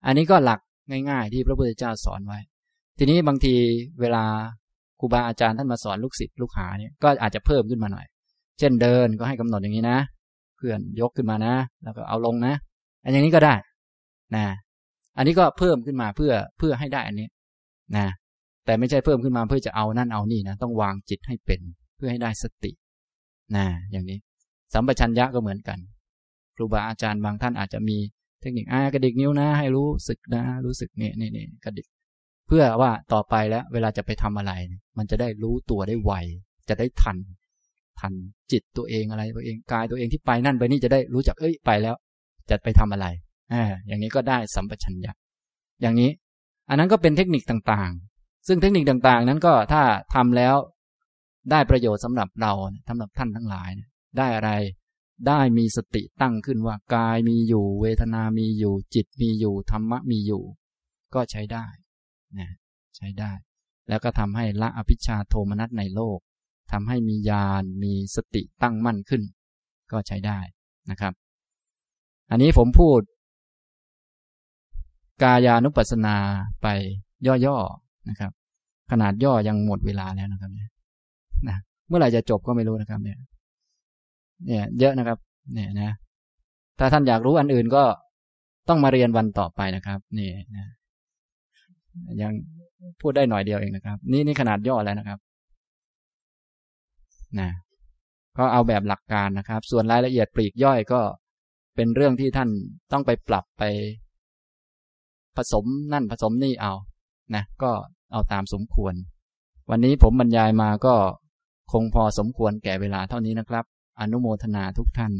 Speaker 1: อันนี้ก็หลักง่าย ๆ ที่พระพุทธเจ้าสอนไว้ ทีนี้บางทีเวลาครูบาอาจารย์ท่านมาสอนลูกศิษย์ลูกหาเนี่ยก็อาจจะเพิ่มขึ้นมาหน่อย เช่นเดินก็ให้กำหนดอย่างนี้นะเพื่อนยกขึ้นมานะ แล้วก็เอาลงนะ อันอย่างนี้ก็ได้นะ อันนี้ก็เพิ่มขึ้นมาเพื่อเพื่อให้ได้อันนี้นะ แต่ไม่ใช่เพิ่มขึ้นมาเพื่อจะเอานั่นเอานี่นะต้องวางจิตให้เป็นเพื่อให้ได้สตินะอย่างนี้ สัมปชัญญะก็เหมือนกัน ครูบาอาจารย์บางท่านอาจจะมีเทคนิคอ่ากระดิกนิ้วนะ ให้รู้สึกนะ รู้สึกเนี่ยเนี่ยเนี่ยกระดิก เพื่อว่าต่อไปแล้ว เวลาจะไปทำอะไร มันจะได้รู้ตัวได้ไวจะได้ทัน ทันจิตตัวเองอะไรตัวเองกายตัวเองที่ไปนั่นไปนี่จะได้รู้จักเอ้ยไปแล้ว จะไปทำอะไรอ่าอย่างนี้ก็ได้สัมปชัญญะอย่างนี้ อันนั้นก็เป็นเทคนิคต่าง ซึ่งเทคนิคต่างๆ นั้นก็ถ้าทำแล้วได้ประโยชน์สำหรับเราสำหรับท่านทั้งหลาย ได้อะไร ได้มีสติตั้งขึ้นว่ากายมีอยู่ เวทนามีอยู่ จิตมีอยู่ธรรมะมีอยู่ ก็ใช้ได้นะใช้ได้ แล้วก็ทำให้ละอภิชาโทมนัสในโลกทำให้มีญาณมีสติตั้งมั่นขึ้น ก็ใช้ได้นะครับ อันนี้ผมพูด กายานุปัสสนาไปย่อๆ นะครับ ขนาดย่อยังหมดเวลาแล้วนะครับเนี่ยนะเมื่อไหร่จะจบก็ไม่รู้นะครับ เนี่ย เนี่ย เยอะนะครับ เนี่ยนะ ถ้าท่านอยากรู้อันอื่นก็ต้องมาเรียนวันต่อไปนะครับ นี่นะยังพูดได้หน่อยเดียวเองนะครับ นี่นี่ขนาดย่อแล้วนะครับนะก็เอาแบบหลักการนะครับ ส่วนรายละเอียดปลีกย่อยก็เป็นเรื่องที่ท่านต้องไปปรับไป ผสมนั่นผสมนี่เอา นะก็เอาตามสมควร วันนี้ผมบรรยายมาก็คงพอสมควรแก่เวลาเท่านี้นะครับ อนุโมทนาทุกท่าน